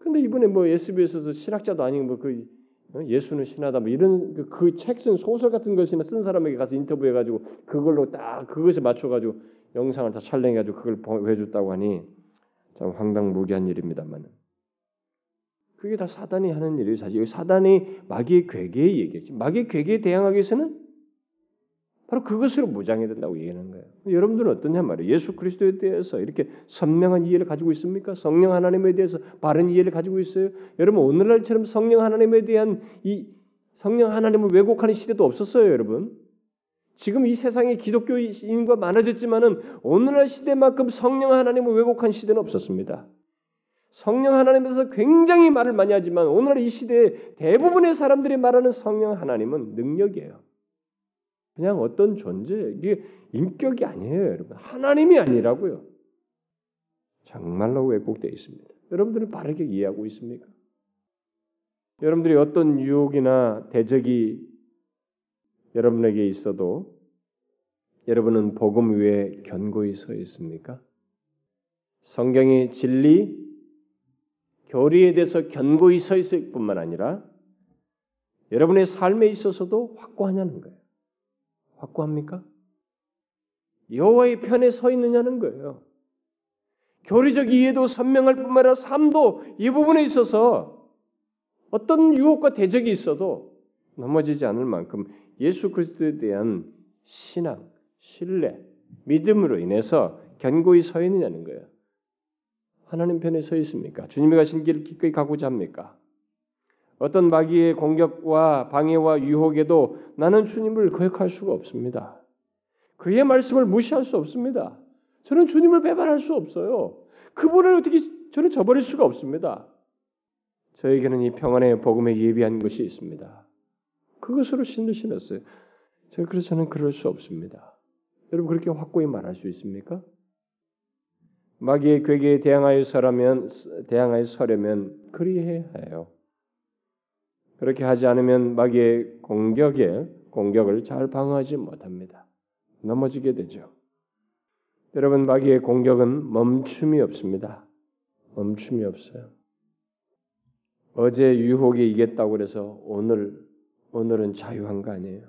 Speaker 1: 근데 이번에 뭐 SBS에서 신학자도 아닌 뭐그 어, 예수는 신하다 뭐 이런 그 책 쓴 소설 같은 것이나 쓴 사람에게 가서 인터뷰해 가지고 그걸로 딱 그것에 맞춰 가지고 영상을 다 촬영해 가지고 그걸 보여줬다고 하니 참 황당무계한 일입니다만 그게 다 사단이 하는 일이에요. 사실 사단이 마귀의 괴계의 얘기죠. 마귀의 괴계에 대항하기 위해서는 바로 그것으로 무장해야 된다고 얘기하는 거예요. 여러분들은 어떠냐 말이에요. 예수 그리스도에 대해서 이렇게 선명한 이해를 가지고 있습니까? 성령 하나님에 대해서 바른 이해를 가지고 있어요. 여러분 오늘날처럼 성령 하나님에 대한 이 성령 하나님을 왜곡하는 시대도 없었어요, 여러분. 지금 이 세상에 기독교인과 많아졌지만은 오늘날 시대만큼 성령 하나님을 왜곡한 시대는 없었습니다. 성령 하나님에서 굉장히 말을 많이 하지만 오늘날 이 시대에 대부분의 사람들이 말하는 성령 하나님은 능력이에요. 그냥 어떤 존재, 이게 인격이 아니에요, 여러분. 하나님이 아니라고요. 정말로 왜곡되어 있습니다. 여러분들은 바르게 이해하고 있습니까? 여러분들이 어떤 유혹이나 대적이 여러분에게 있어도 여러분은 복음 위에 견고히 서 있습니까? 성경의 진리, 교리에 대해서 견고히 서 있을 뿐만 아니라 여러분의 삶에 있어서도 확고하냐는 거예요. 확고합니까? 여호와의 편에 서 있느냐는 거예요. 교리적 이해도 선명할 뿐만 아니라 삶도 이 부분에 있어서 어떤 유혹과 대적이 있어도 넘어지지 않을 만큼 예수 그리스도에 대한 신앙, 신뢰, 믿음으로 인해서 견고히 서 있느냐는 거예요. 하나님 편에 서 있습니까? 주님이 가신 길을 기꺼이 가고자 합니까? 어떤 마귀의 공격과 방해와 유혹에도 나는 주님을 거역할 수가 없습니다. 그의 말씀을 무시할 수 없습니다. 저는 주님을 배반할 수 없어요. 그분을 어떻게 저는 저버릴 수가 없습니다. 저에게는 이 평안의 복음에 예비한 것이 있습니다. 그것으로 신을 신었어요. 그래서 저는 그럴 수 없습니다. 여러분 그렇게 확고히 말할 수 있습니까? 마귀의 괴계에 대항하여 서라면 대항하여 서려면 그리해야 해요. 그렇게 하지 않으면 마귀의 공격에 공격을 잘 방어하지 못합니다. 넘어지게 되죠. 여러분 마귀의 공격은 멈춤이 없습니다. 멈춤이 없어요. 어제 유혹에 이겼다고 그래서 오늘 오늘은 자유한 거 아니에요.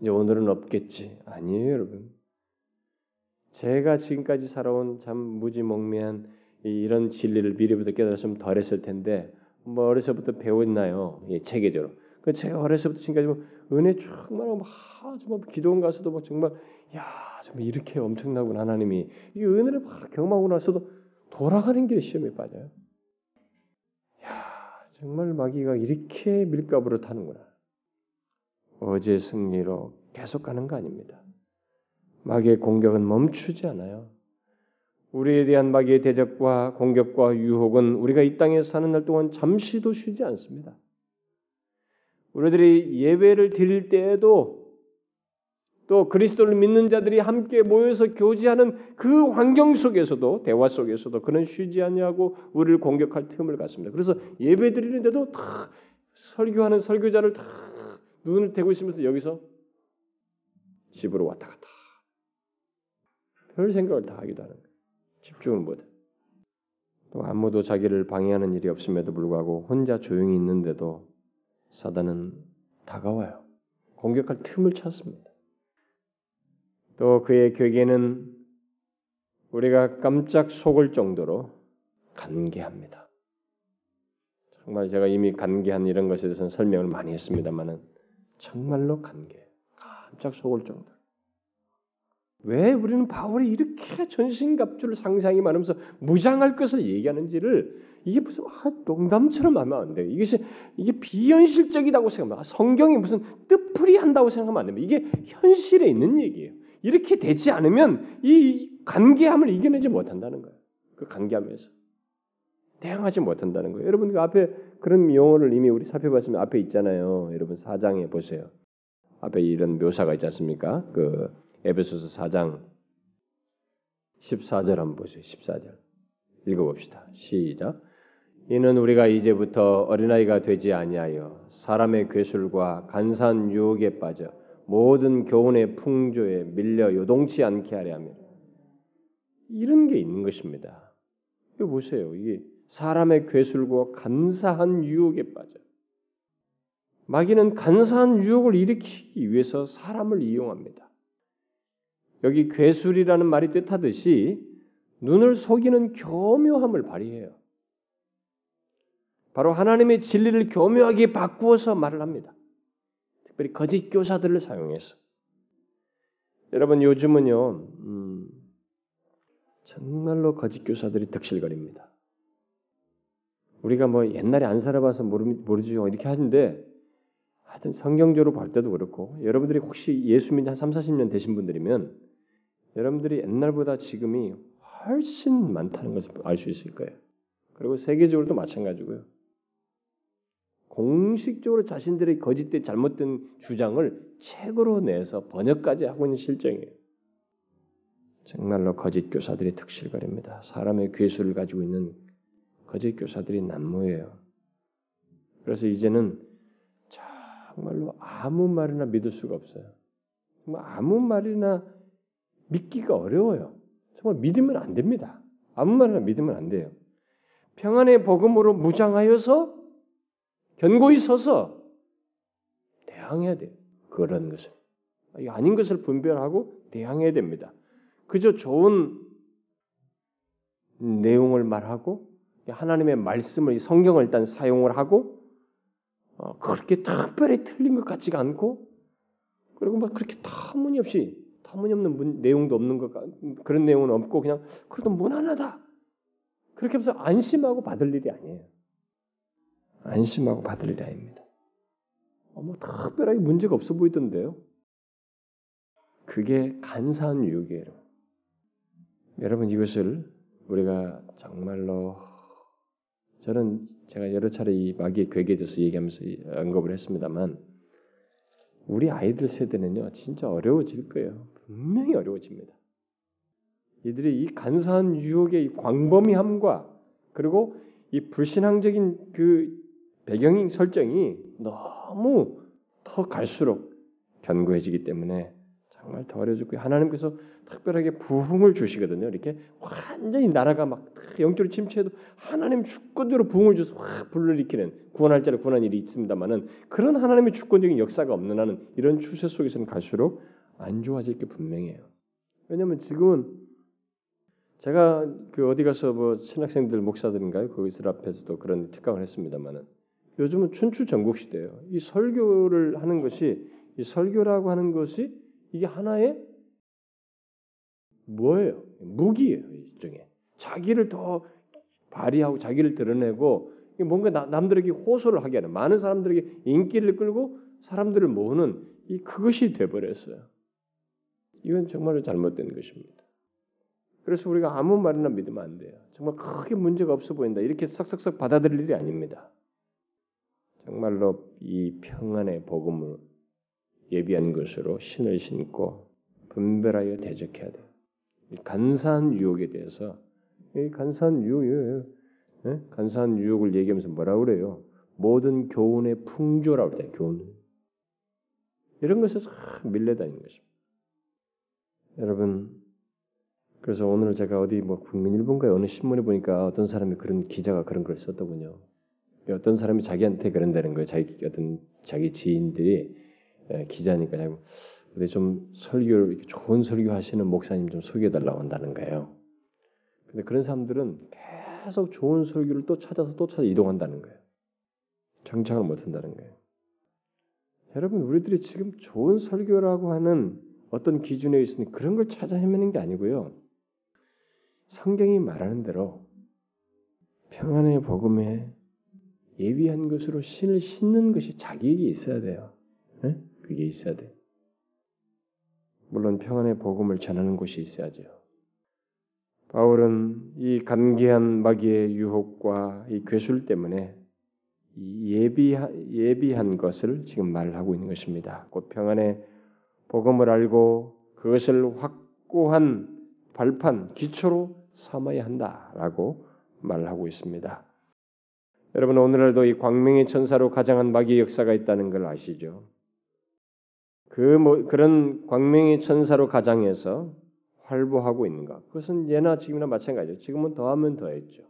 Speaker 1: 이제 오늘은 없겠지. 아니에요, 여러분. 제가 지금까지 살아온 참 무지몽매한 이런 진리를 미리부터 깨달았으면 덜했을 텐데 뭐 어려서부터 배웠나요? 예, 체계적으로. 그 제가 어려서부터 지금까지 뭐 은혜 정말 막 정말 기도원 가서도 막 정말 야 정말 이렇게 엄청나구나 하나님이 이 은혜를 막 경험하고 나서도 돌아가는 길에 시험에 빠져요. 야 정말 마귀가 이렇게 밀가부를 타는구나. 어제 승리로 계속 가는 거 아닙니다. 마귀의 공격은 멈추지 않아요. 우리에 대한 마귀의 대적과 공격과 유혹은 우리가 이 땅에 사는 날 동안 잠시도 쉬지 않습니다. 우리들이 예배를 드릴 때에도 또 그리스도를 믿는 자들이 함께 모여서 교제하는 그 환경 속에서도 대화 속에서도 그는 쉬지 않냐고 우리를 공격할 틈을 갖습니다. 그래서 예배 드리는데도 다 설교하는 설교자를 다 눈을 대고 있으면서 여기서 집으로 왔다 갔다 별 생각을 다 하기도 하는 거예요. 집중을 못해. 또 아무도 자기를 방해하는 일이 없음에도 불구하고 혼자 조용히 있는데도 사단은 다가와요. 공격할 틈을 찾습니다. 또 그의 궤계는 우리가 깜짝 속을 정도로 간계합니다. 정말 제가 이미 간계한 이런 것에 대해서는 설명을 많이 했습니다만은 정말로 간계, 깜짝 속을 정도. 왜 우리는 바울이 이렇게 전신갑주를 상상이 많으면서 무장할 것을 얘기하는지를 이게 무슨 아, 농담처럼 하면 안 돼요. 이것이 이게 비현실적이라고 생각하면 성경이 무슨 뜻풀이 한다고 생각하면 안 됩니다. 이게 현실에 있는 얘기예요. 이렇게 되지 않으면 이 관계함을 이겨내지 못한다는 거예요. 그 관계함에서 대항하지 못한다는 거예요. 여러분 그 앞에 그런 용어를 이미 우리 살펴봤으면 앞에 있잖아요. 여러분 사장에 보세요. 앞에 이런 묘사가 있지 않습니까? 그 에베소서 4장 14절 한번 보세요. 14절 읽어봅시다. 시작. 이는 우리가 이제부터 어린아이가 되지 아니하여 사람의 괴술과 간산 유혹에 빠져 모든 교훈의 풍조에 밀려 요동치 않게 하려 하며 이런 게 있는 것입니다. 이거 보세요. 이게 사람의 괴술과 간사한 유혹에 빠져. 마귀는 간사한 유혹을 일으키기 위해서 사람을 이용합니다. 여기 괴술이라는 말이 뜻하듯이 눈을 속이는 교묘함을 발휘해요. 바로 하나님의 진리를 교묘하게 바꾸어서 말을 합니다. 특별히 거짓 교사들을 사용해서. 여러분 요즘은요, 음, 정말로 거짓 교사들이 득실거립니다. 우리가 뭐 옛날에 안 살아봐서 모르죠 이렇게 하는데 하여튼 성경적으로 볼 때도 그렇고 여러분들이 혹시 예수 믿한 3, 40년 되신 분들이면 여러분들이 옛날보다 지금이 훨씬 많다는 것을 알 수 있을 거예요. 그리고 세계적으로도 마찬가지고요. 공식적으로 자신들의 거짓된 잘못된 주장을 책으로 내서 번역까지 하고 있는 실정이에요. 정말로 거짓 교사들이 특실거립니다. 사람의 괴수를 가지고 있는 거짓 교사들이 난무해요. 그래서 이제는 정말로 아무 말이나 믿을 수가 없어요. 아무 말이나 믿기가 어려워요. 정말 믿으면 안 됩니다. 아무 말이나 믿으면 안 돼요. 평안의 복음으로 무장하여서 견고히 서서 대항해야 돼요. 그런 것을. 아닌 것을 분별하고 대항해야 됩니다. 그저 좋은 내용을 말하고 하나님의 말씀을 성경을 일단 사용을 하고 어, 그렇게 특별히 틀린 것 같지가 않고 그리고 막 그렇게 터무니없이 터무니없는 문, 내용도 없는 것 그런 내용은 없고 그냥 그래도 무난하다 그렇게 해서 안심하고 받을 일이 아니에요. 안심하고 받을 일이 아닙니다. 어, 뭐 특별하게 문제가 없어 보이던데요. 그게 간사한 유혹이에요. 여러분 이것을 우리가 정말로 저는 제가 여러 차례 이 마귀의 괴계에 대해서 얘기하면서 언급을 했습니다만 우리 아이들 세대는요 진짜 어려워질 거예요. 분명히 어려워집니다. 이들이 이 간사한 유혹의 광범위함과 그리고 이 불신앙적인 그 배경 설정이 너무 더 갈수록 견고해지기 때문에 정말 더 어려지고 하나님께서 특별하게 부흥을 주시거든요. 이렇게 완전히 나라가 막 영적으로 침체해도 하나님 주권대로 부흥을 줘서 확 불러일으키는 구원할 자를 구원한 일이 있습니다만은 그런 하나님의 주권적인 역사가 없는 한은 이런 추세 속에서는 갈수록 안 좋아질 게 분명해요. 왜냐하면 지금은 제가 그 어디 가서 뭐 신학생들 목사들인가요? 거기서 앞에서도 그런 특강을 했습니다만은 요즘은 춘추 전국 시대예요. 이 설교를 하는 것이 이 설교라고 하는 것이 이게 하나의 뭐예요? 무기예요. 일종의 자기를 더 발휘하고 자기를 드러내고 뭔가 남들에게 호소를 하게 하는 많은 사람들에게 인기를 끌고 사람들을 모으는 이 그것이 돼버렸어요. 이건 정말로 잘못된 것입니다. 그래서 우리가 아무 말이나 믿으면 안 돼요. 정말 크게 문제가 없어 보인다. 이렇게 싹싹싹 받아들일 일이 아닙니다. 정말로 이 평안의 복음을 예비한 것으로 신을 신고 분별하여 대적해야 돼요. 간사한 유혹에 대해서 이 간사한 유혹, 예? 간사한 유혹을 얘기하면서 뭐라 그래요? 모든 교훈의 풍조라고 그러잖아요. 교훈. 이런 것에서 밀려다니는 것입니다. 여러분 그래서 오늘 제가 어디 뭐 국민일보인가 어느 신문에 보니까 어떤 사람이 그런 기자가 그런 걸 썼더군요. 어떤 사람이 자기한테 그런다는 거예요. 자기 어떤 자기 지인들이 기자니까 자꾸 근데 좀 설교를 좋은 설교 하시는 목사님 좀 소개해 달라고 한다는 거예요. 근데 그런 사람들은 계속 좋은 설교를 또 찾아서 또 찾아 이동한다는 거예요. 정착을 못 한다는 거예요. 여러분 우리들이 지금 좋은 설교라고 하는 어떤 기준에 있으니 그런 걸 찾아 헤매는 게 아니고요. 성경이 말하는 대로 평안의 복음에 예비한 것으로 신을 신는 것이 자기에게 있어야 돼요. 네? 그게 있어야 돼. 물론 평안의 복음을 전하는 곳이 있어야죠. 바울은 이 간계한 마귀의 유혹과 이 괴술 때문에 예비 예비한 것을 지금 말하고 있는 것입니다. 곧 평안의 복음을 알고 그것을 확고한 발판 기초로 삼아야 한다라고 말하고 있습니다. 여러분 오늘날도 이 광명의 천사로 가장한 마귀의 역사가 있다는 걸 아시죠? 그 뭐 그런 광명의 천사로 가장해서 활보하고 있는 것. 그것은 예나 지금이나 마찬가지죠. 지금은 더하면 더했죠.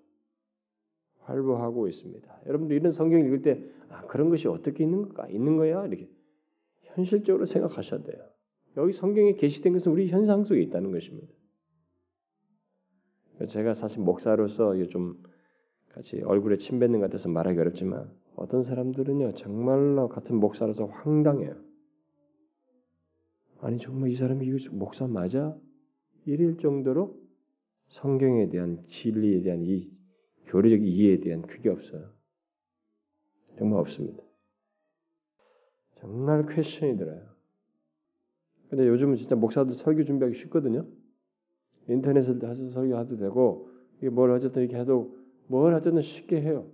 Speaker 1: 활보하고 있습니다. 여러분들 이런 성경 읽을 때 아, 그런 것이 어떻게 있는 걸까? 있는 거야? 이렇게 현실적으로 생각하셔야 돼요. 여기 성경에 게시된 것은 우리 현상 속에 있다는 것입니다. 제가 사실 목사로서 좀 같이 얼굴에 침 뱉는 것 같아서 말하기 어렵지만 어떤 사람들은요 정말로 같은 목사로서 황당해요. 아니 정말 이 사람이 이거 목사 맞아? 이럴 정도로 성경에 대한 진리에 대한 이 교리적 이해에 대한 그게 없어요. 정말 없습니다. 정말 퀘션이 들어요. 근데 요즘은 진짜 목사들 설교 준비하기 쉽거든요. 인터넷을 해서 설교해도 되고 이게 뭘 어쨌든 이렇게 해도 뭘 어쨌든 쉽게 해요.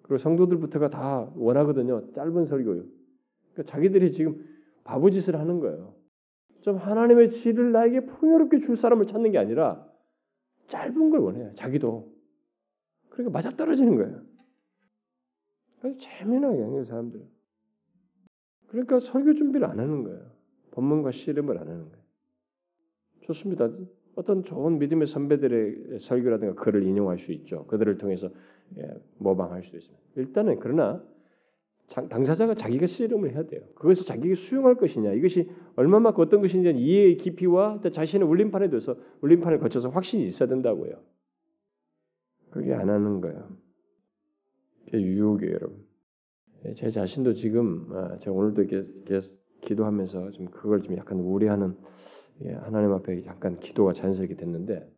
Speaker 1: 그리고 성도들부터가 다 원하거든요. 짧은 설교요. 그러니까 자기들이 지금 바보짓을 하는 거예요. 좀 하나님의 지를 나에게 풍요롭게 줄 사람을 찾는 게 아니라 짧은 걸 원해요. 자기도. 그러니까 맞아 떨어지는 거예요. 그래서 재미나게 하는 사람들. 그러니까 설교 준비를 안 하는 거예요. 본문과 씨름을 안 하는 거예요. 좋습니다. 어떤 좋은 믿음의 선배들의 설교라든가 글을 인용할 수 있죠. 그들을 통해서 예, 모방할 수도 있습니다. 일단은 그러나 당사자가 자기가 씨름을 해야 돼요. 그것을 자기가 수용할 것이냐, 이것이 얼마만큼 어떤 것인지 이해의 깊이와 자신의 울림판에 대해서 울림판을 거쳐서 확신이 있어야 된다고요. 그게 안 하는 거예요. 그게 유혹이에요, 여러분. 예, 제 자신도 지금 아, 제가 오늘도 이렇게 기도하면서 좀 그걸 좀 약간 우려하는 예, 하나님 앞에 약간 기도가 자연스럽게 됐는데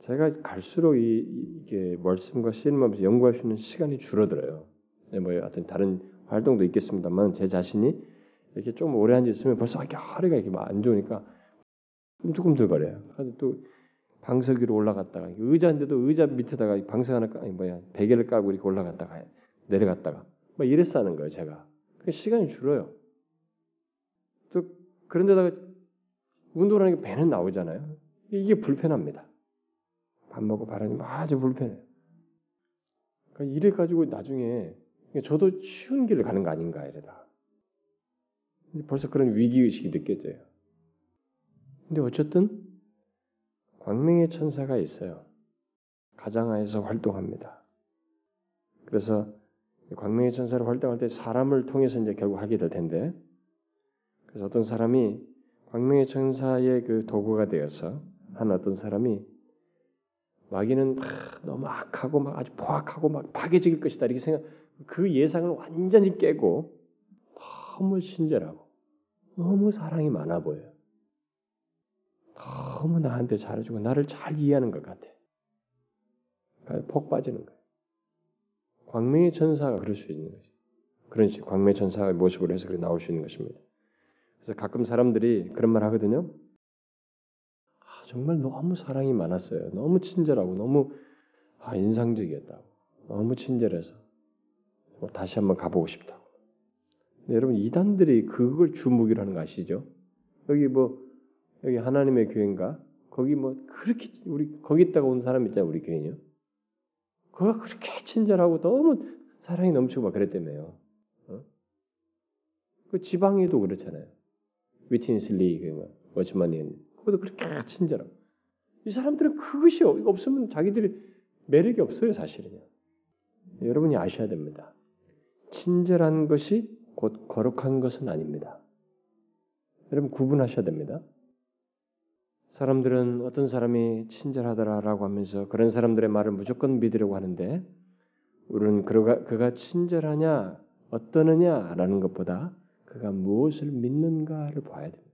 Speaker 1: 제가 갈수록 이, 이게 말씀과 씨름 하면서 연구할 수 있는 시간이 줄어들어요. 네, 뭐 하여튼 다른 활동도 있겠습니다만 제 자신이 이렇게 좀 오래 앉아 있으면 벌써 이렇게 허리가 이렇게 안 좋으니까 꿈틀꿈틀거려요. 그래서 또 방석 위로 올라갔다가 의자인데도 의자 밑에다가 방석 하나 까 뭐야 베개를 까고 이렇게 올라갔다가 내려갔다가 뭐 이랬어 하는 거예요 제가. 그 시간이 줄어요. 또 그런데다가 운동을 하니까 배는 나오잖아요. 이게 불편합니다. 밥 먹고 바라니 아주 불편해요. 그러니까 이래 가지고 나중에 저도 쉬운 길을 가는 거 아닌가 이래다. 벌써 그런 위기 의식이 느껴져요. 근데 어쨌든 광명의 천사가 있어요. 가장하에서 활동합니다. 그래서 광명의 천사를 활동할 때 사람을 통해서 이제 결국 하게 될 텐데, 그래서 어떤 사람이 광명의 천사의 그 도구가 되어서 한 어떤 사람이 마귀는 막 너무 악하고 막 아주 포악하고 막 파괴적일 것이다 이렇게 생각 그 예상을 완전히 깨고 너무 친절하고 너무 사랑이 많아 보여요. 너무 나한테 잘해주고 나를 잘 이해하는 것 같아. 폭 빠지는 거예요. 광명의 천사가 그럴 수 있는 거지. 그런 식 광명의 천사의 모습으로 해서 그렇게 나올 수 있는 것입니다. 그래서 가끔 사람들이 그런 말 하거든요. 아, 정말 너무 사랑이 많았어요. 너무 친절하고 너무 아, 인상적이었다고. 너무 친절해서 뭐 다시 한번 가보고 싶다고. 여러분 이단들이 그걸 주목이라 하는 거 아시죠? 여기 뭐 여기 하나님의 교회인가? 거기 뭐 그렇게 우리 거기 있다가 온 사람 있잖아요, 우리 교회요. 그가 그렇게 친절하고 너무 사랑이 넘치고 막 그랬다며요. 어? 그 지방에도 그렇잖아요. 위틴슬리 그 뭐, 워치만이 그것도 그렇게 친절하고 이 사람들은 그것이 없으면 자기들이 매력이 없어요, 사실은요. 여러분이 아셔야 됩니다. 친절한 것이 곧 거룩한 것은 아닙니다. 여러분 구분하셔야 됩니다. 사람들은 어떤 사람이 친절하더라라고 하면서 그런 사람들의 말을 무조건 믿으려고 하는데 우리는 그가, 그가 친절하냐 어떠느냐라는 것보다 그가 무엇을 믿는가를 봐야 됩니다.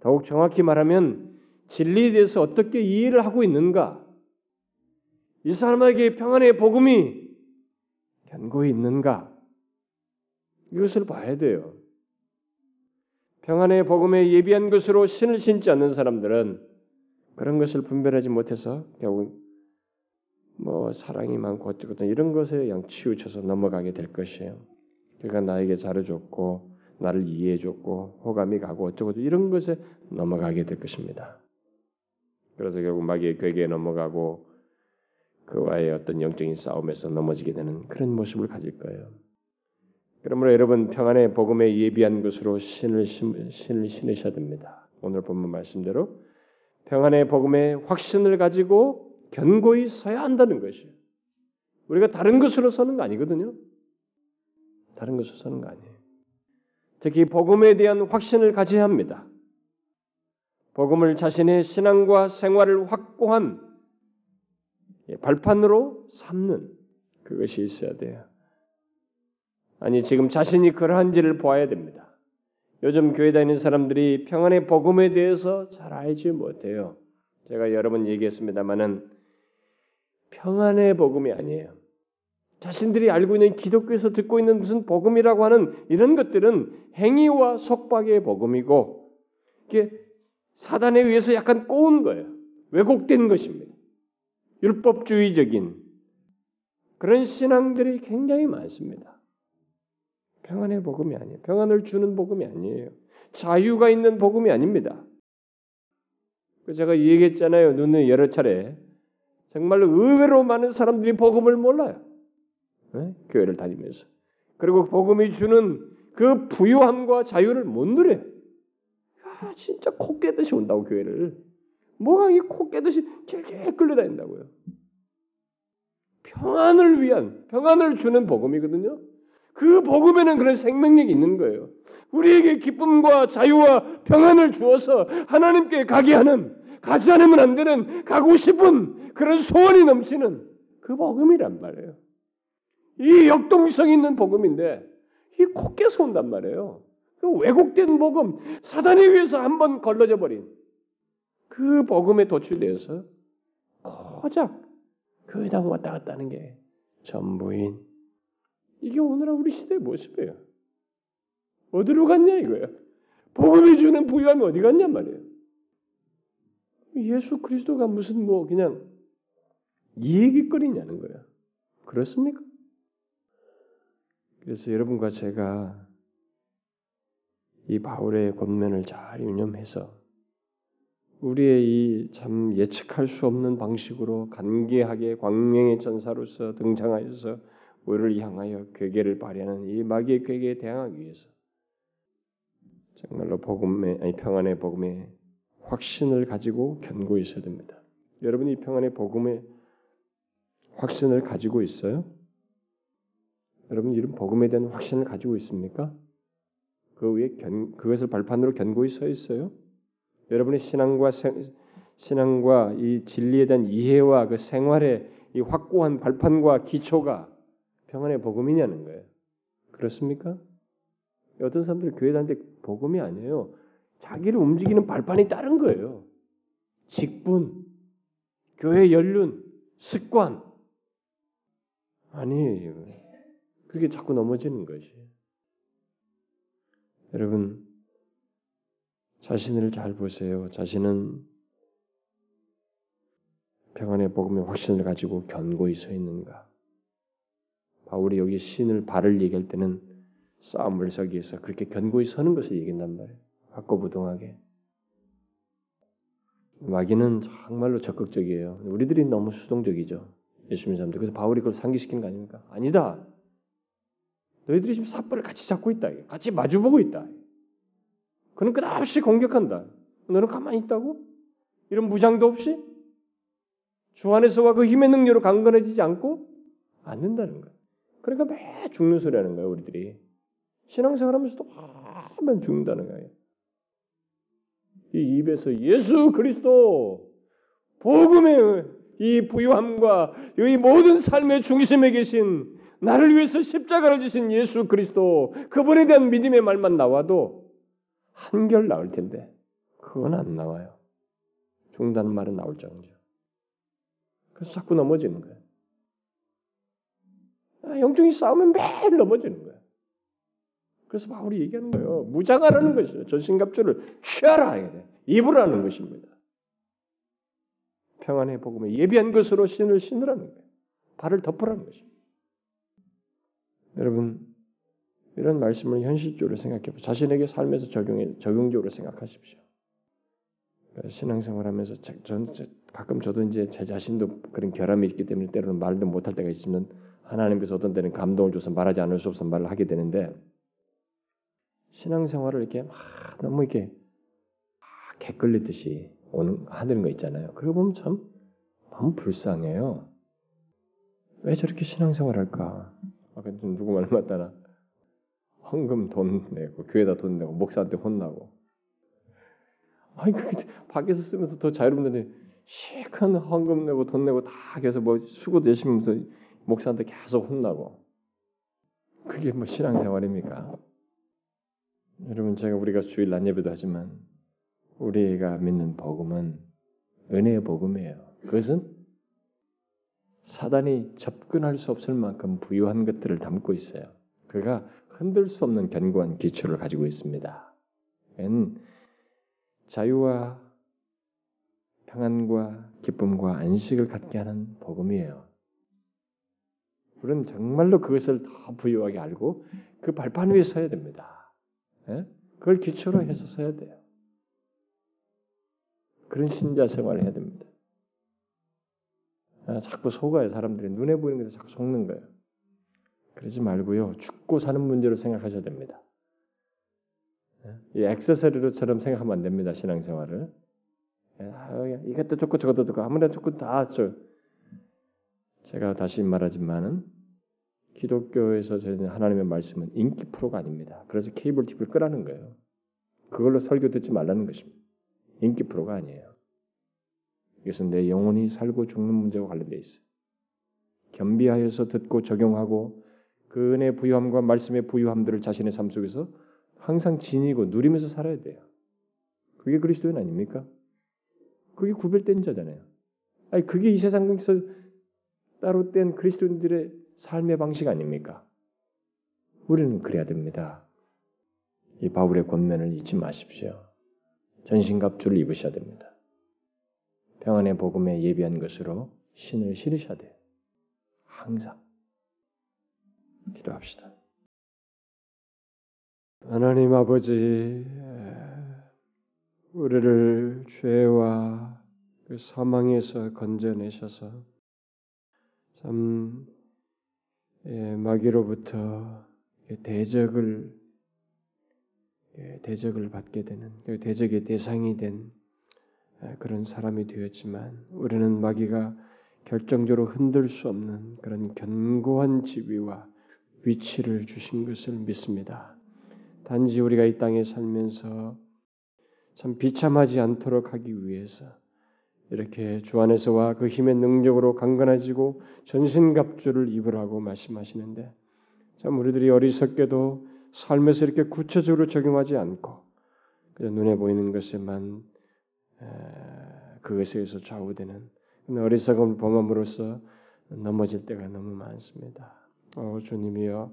Speaker 1: 더욱 정확히 말하면 진리에 대해서 어떻게 이해를 하고 있는가, 이 사람에게 평안의 복음이 견고히 있는가, 이것을 봐야 돼요. 평안의 복음에 예비한 것으로 신을 신지 않는 사람들은 그런 것을 분별하지 못해서 결국 뭐 사랑이 많고 어쩌고 이런 것에 그냥 치우쳐서 넘어가게 될 것이에요. 그가 나에게 잘해줬고 나를 이해해줬고 호감이 가고 어쩌고 이런 것에 넘어가게 될 것입니다. 그래서 결국 마귀의 괴계에 넘어가고 그와의 어떤 영적인 싸움에서 넘어지게 되는 그런 모습을 가질 거예요. 그러므로 여러분 평안의 복음에 예비한 것으로 신을 신을 신으셔야 됩니다. 오늘 본문 말씀대로 평안의 복음에 확신을 가지고 견고히 서야 한다는 것이에요. 우리가 다른 것으로 서는 거 아니거든요. 다른 것으로 서는 거 아니에요. 특히 복음에 대한 확신을 가져야 합니다. 복음을 자신의 신앙과 생활을 확고한 발판으로 삼는 그것이 있어야 돼요. 아니 지금 자신이 그러한지를 보아야 됩니다. 요즘 교회 다니는 사람들이 평안의 복음에 대해서 잘 알지 못해요. 제가 여러 번 얘기했습니다만은 평안의 복음이 아니에요. 자신들이 알고 있는 기독교에서 듣고 있는 무슨 복음이라고 하는 이런 것들은 행위와 속박의 복음이고 이게 사단에 의해서 약간 꼬운 거예요. 왜곡된 것입니다. 율법주의적인 그런 신앙들이 굉장히 많습니다. 평안의 복음이 아니에요. 평안을 주는 복음이 아니에요. 자유가 있는 복음이 아닙니다. 제가 얘기했잖아요. 눈을 여러 차례. 정말로 의외로 많은 사람들이 복음을 몰라요. 네? 교회를 다니면서. 그리고 복음이 주는 그 부유함과 자유를 못 누려요. 아, 진짜 코 깨듯이 온다고 교회를. 뭐가 이코 깨듯이 찔찔 끌려다닌다고요. 평안을 위한 평안을 주는 복음이거든요. 그 복음에는 그런 생명력이 있는 거예요. 우리에게 기쁨과 자유와 평안을 주어서 하나님께 가게 하는 가지 않으면 안 되는 가고 싶은 그런 소원이 넘치는 그 복음이란 말이에요. 이 역동성 있는 복음인데 이 콧깨서 온단 말이에요. 그 왜곡된 복음, 사단에 의해서 한번 걸러져 버린 그 복음에 도출돼서 고작 교회당 왔다 갔다 하는 게 전부인 이게 오늘날 우리 시대의 모습이에요. 어디로 갔냐 이거예요. 복음이 주는 부유함이 어디 갔냐 말이에요. 예수 그리스도가 무슨 뭐 그냥 얘기거리냐는 거야. 그렇습니까? 그래서 여러분과 제가 이 바울의 권면을 잘 유념해서 우리의 이 참 예측할 수 없는 방식으로 간계하게 광명의 전사로서 등장하여서 우리를 향하여 괴계를 발휘하는 이 마귀의 괴계에 대항하기 위해서 정말로 복음의 아니 평안의 복음에 확신을 가지고 견고히 있어야 됩니다. 여러분이 평안의 복음에 확신을 가지고 있어요? 여러분 이런 복음에 대한 확신을 가지고 있습니까? 그 위에 견, 그것을 발판으로 견고히 서 있어요? 여러분의 신앙과 생, 신앙과 이 진리에 대한 이해와 그 생활의 이 확고한 발판과 기초가 평안의 복음이냐는 거예요. 그렇습니까? 어떤 사람들 교회 다니는데 복음이 아니에요. 자기를 움직이는 발판이 다른 거예요. 직분, 교회 연륜, 습관. 아니에요. 그게 자꾸 넘어지는 것이. 여러분, 자신을 잘 보세요. 자신은 평안의 복음의 확신을 가지고 견고히 서 있는가? 바울이 여기 신을 발을 얘기할 때는 싸움을 서기 위해서 그렇게 견고히 서는 것을 얘기한단 말이에요. 확고부동하게. 마귀는 정말로 적극적이에요. 우리들이 너무 수동적이죠. 예수 믿는 사람들. 그래서 바울이 그걸 상기시키는 거 아닙니까? 아니다. 너희들이 지금 삿발을 같이 잡고 있다. 같이 마주보고 있다. 그는 끝없이 공격한다. 너는 가만히 있다고? 이런 무장도 없이 주 안에서와 그 힘의 능력으로 강건해지지 않고 안 된다는 거예요. 그러니까 매 죽는 소리 하는 거예요, 우리들이. 신앙생활 하면서도 한번 죽는다는 거예요. 이 입에서 예수 그리스도 복음의 이 부유함과 이 모든 삶의 중심에 계신 나를 위해서 십자가를 지신 예수 그리스도 그분에 대한 믿음의 말만 나와도 한결 나올 텐데 그건 안 나와요. 죽는다는 말은 나올 정이죠. 그래서 자꾸 넘어지는 거예요. 아, 영적인 싸움은 매일 넘어지는 거예요. 그래서 바울이 얘기하는 거예요. 무장하라는 것이죠. 전신갑주를 취하라. 입으라는 것입니다. 평안의 복음에 예비한 것으로 신을 신으라는 거예요. 발을 덮으라는 것입니다. 여러분 이런 말씀을 현실적으로 생각해 보세요. 자신에게 삶에서 적용해 적용적으로 생각하십시오. 신앙생활 하면서 전 가끔 저도 이제 제 자신도 그런 결함이 있기 때문에 때로는 말도 못할 때가 있으면 하나님께서 어떤 때는 감동을 줘서 말하지 않을 수 없어 말을 하게 되는데 신앙생활을 이렇게 막 너무 이렇게 개끌리듯이 오는 하는 거 있잖아요. 그거 보면 참 너무 불쌍해요. 왜 저렇게 신앙생활할까? 아까 좀 누구 말 맞다나 헌금 돈 내고 교회다 돈 내고 목사한테 혼나고 아니 그 밖에서 쓰면서 더 자유로운데 시큰 헌금 내고 돈 내고 다 계속 뭐 수고도 열심히 하면서 목사한테 계속 혼나고 그게 뭐 신앙생활입니까? 여러분 제가 우리가 주일 낮 예배도 하지만 우리가 믿는 복음은 은혜의 복음이에요. 그것은 사단이 접근할 수 없을 만큼 부유한 것들을 담고 있어요. 그가 흔들 수 없는 견고한 기초를 가지고 있습니다. 자유와 평안과 기쁨과 안식을 갖게 하는 복음이에요. 우리는 정말로 그것을 더 부유하게 알고 그 발판 위에 서야 됩니다. 예? 그걸 기초로 해서 서야 돼요. 그런 신자 생활을 해야 됩니다. 아, 자꾸 속아요. 사람들이 눈에 보이는 것에 자꾸 속는 거예요. 그러지 말고요. 죽고 사는 문제로 생각하셔야 됩니다. 이 액세서리로처럼 생각하면 안 됩니다. 신앙생활을. 아, 이것도 좋고 저것도 좋고 아무나 좋고 다 저. 제가 다시 말하지만은 기독교에서 저희는 하나님의 말씀은 인기 프로가 아닙니다. 그래서 케이블 TV를 끄라는 거예요. 그걸로 설교 듣지 말라는 것입니다. 인기 프로가 아니에요. 이것은 내 영혼이 살고 죽는 문제와 관련돼 있어요. 겸비하여서 듣고 적용하고 그 은혜 부유함과 말씀의 부유함들을 자신의 삶 속에서 항상 지니고 누리면서 살아야 돼요. 그게 그리스도인 아닙니까? 그게 구별된 자잖아요. 아니 그게 이 세상에서 따로 뗀 그리스도인들의 삶의 방식 아닙니까? 우리는 그래야 됩니다. 이 바울의 권면을 잊지 마십시오. 전신갑주를 입으셔야 됩니다. 평안의 복음에 예비한 것으로 신을 신으셔야 돼요. 항상 기도합시다. 하나님 아버지, 우리를 죄와 그 사망에서 건져내셔서 참 예, 마귀로부터 대적을 예, 대적을 받게 되는 그 대적의 대상이 된 예, 그런 사람이 되었지만 우리는 마귀가 결정적으로 흔들 수 없는 그런 견고한 지위와 위치를 주신 것을 믿습니다. 단지 우리가 이 땅에 살면서 참 비참하지 않도록 하기 위해서 이렇게 주 안에서와 그 힘의 능력으로 강건해지고 전신갑주를 입으라고 말씀하시는데 참 우리들이 어리석게도 삶에서 이렇게 구체적으로 적용하지 않고 그냥 눈에 보이는 것에만 그것에 서 좌우되는 어리석은 범함으로써 넘어질 때가 너무 많습니다. 어, 주님이여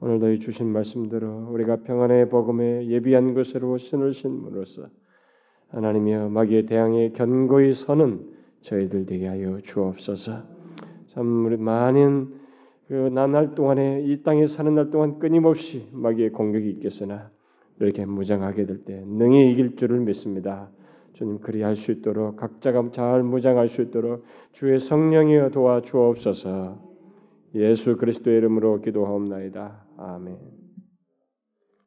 Speaker 1: 오늘도 이 주신 말씀대로 우리가 평안의 복음에 예비한 것으로 신을 신므로써 하나님이여 마귀에 대항해 견고히 서는 저희들 되게 하여 주옵소서. 참 우리 많은 그 나날 동안에 이 땅에 사는 날 동안 끊임없이 마귀의 공격이 있겠으나 이렇게 무장하게 될 때 능히 이길 줄을 믿습니다. 주님 그리할 수 있도록 각자가 잘 무장할 수 있도록 주의 성령이여 도와 주옵소서. 예수 그리스도의 이름으로 기도하옵나이다. 아멘.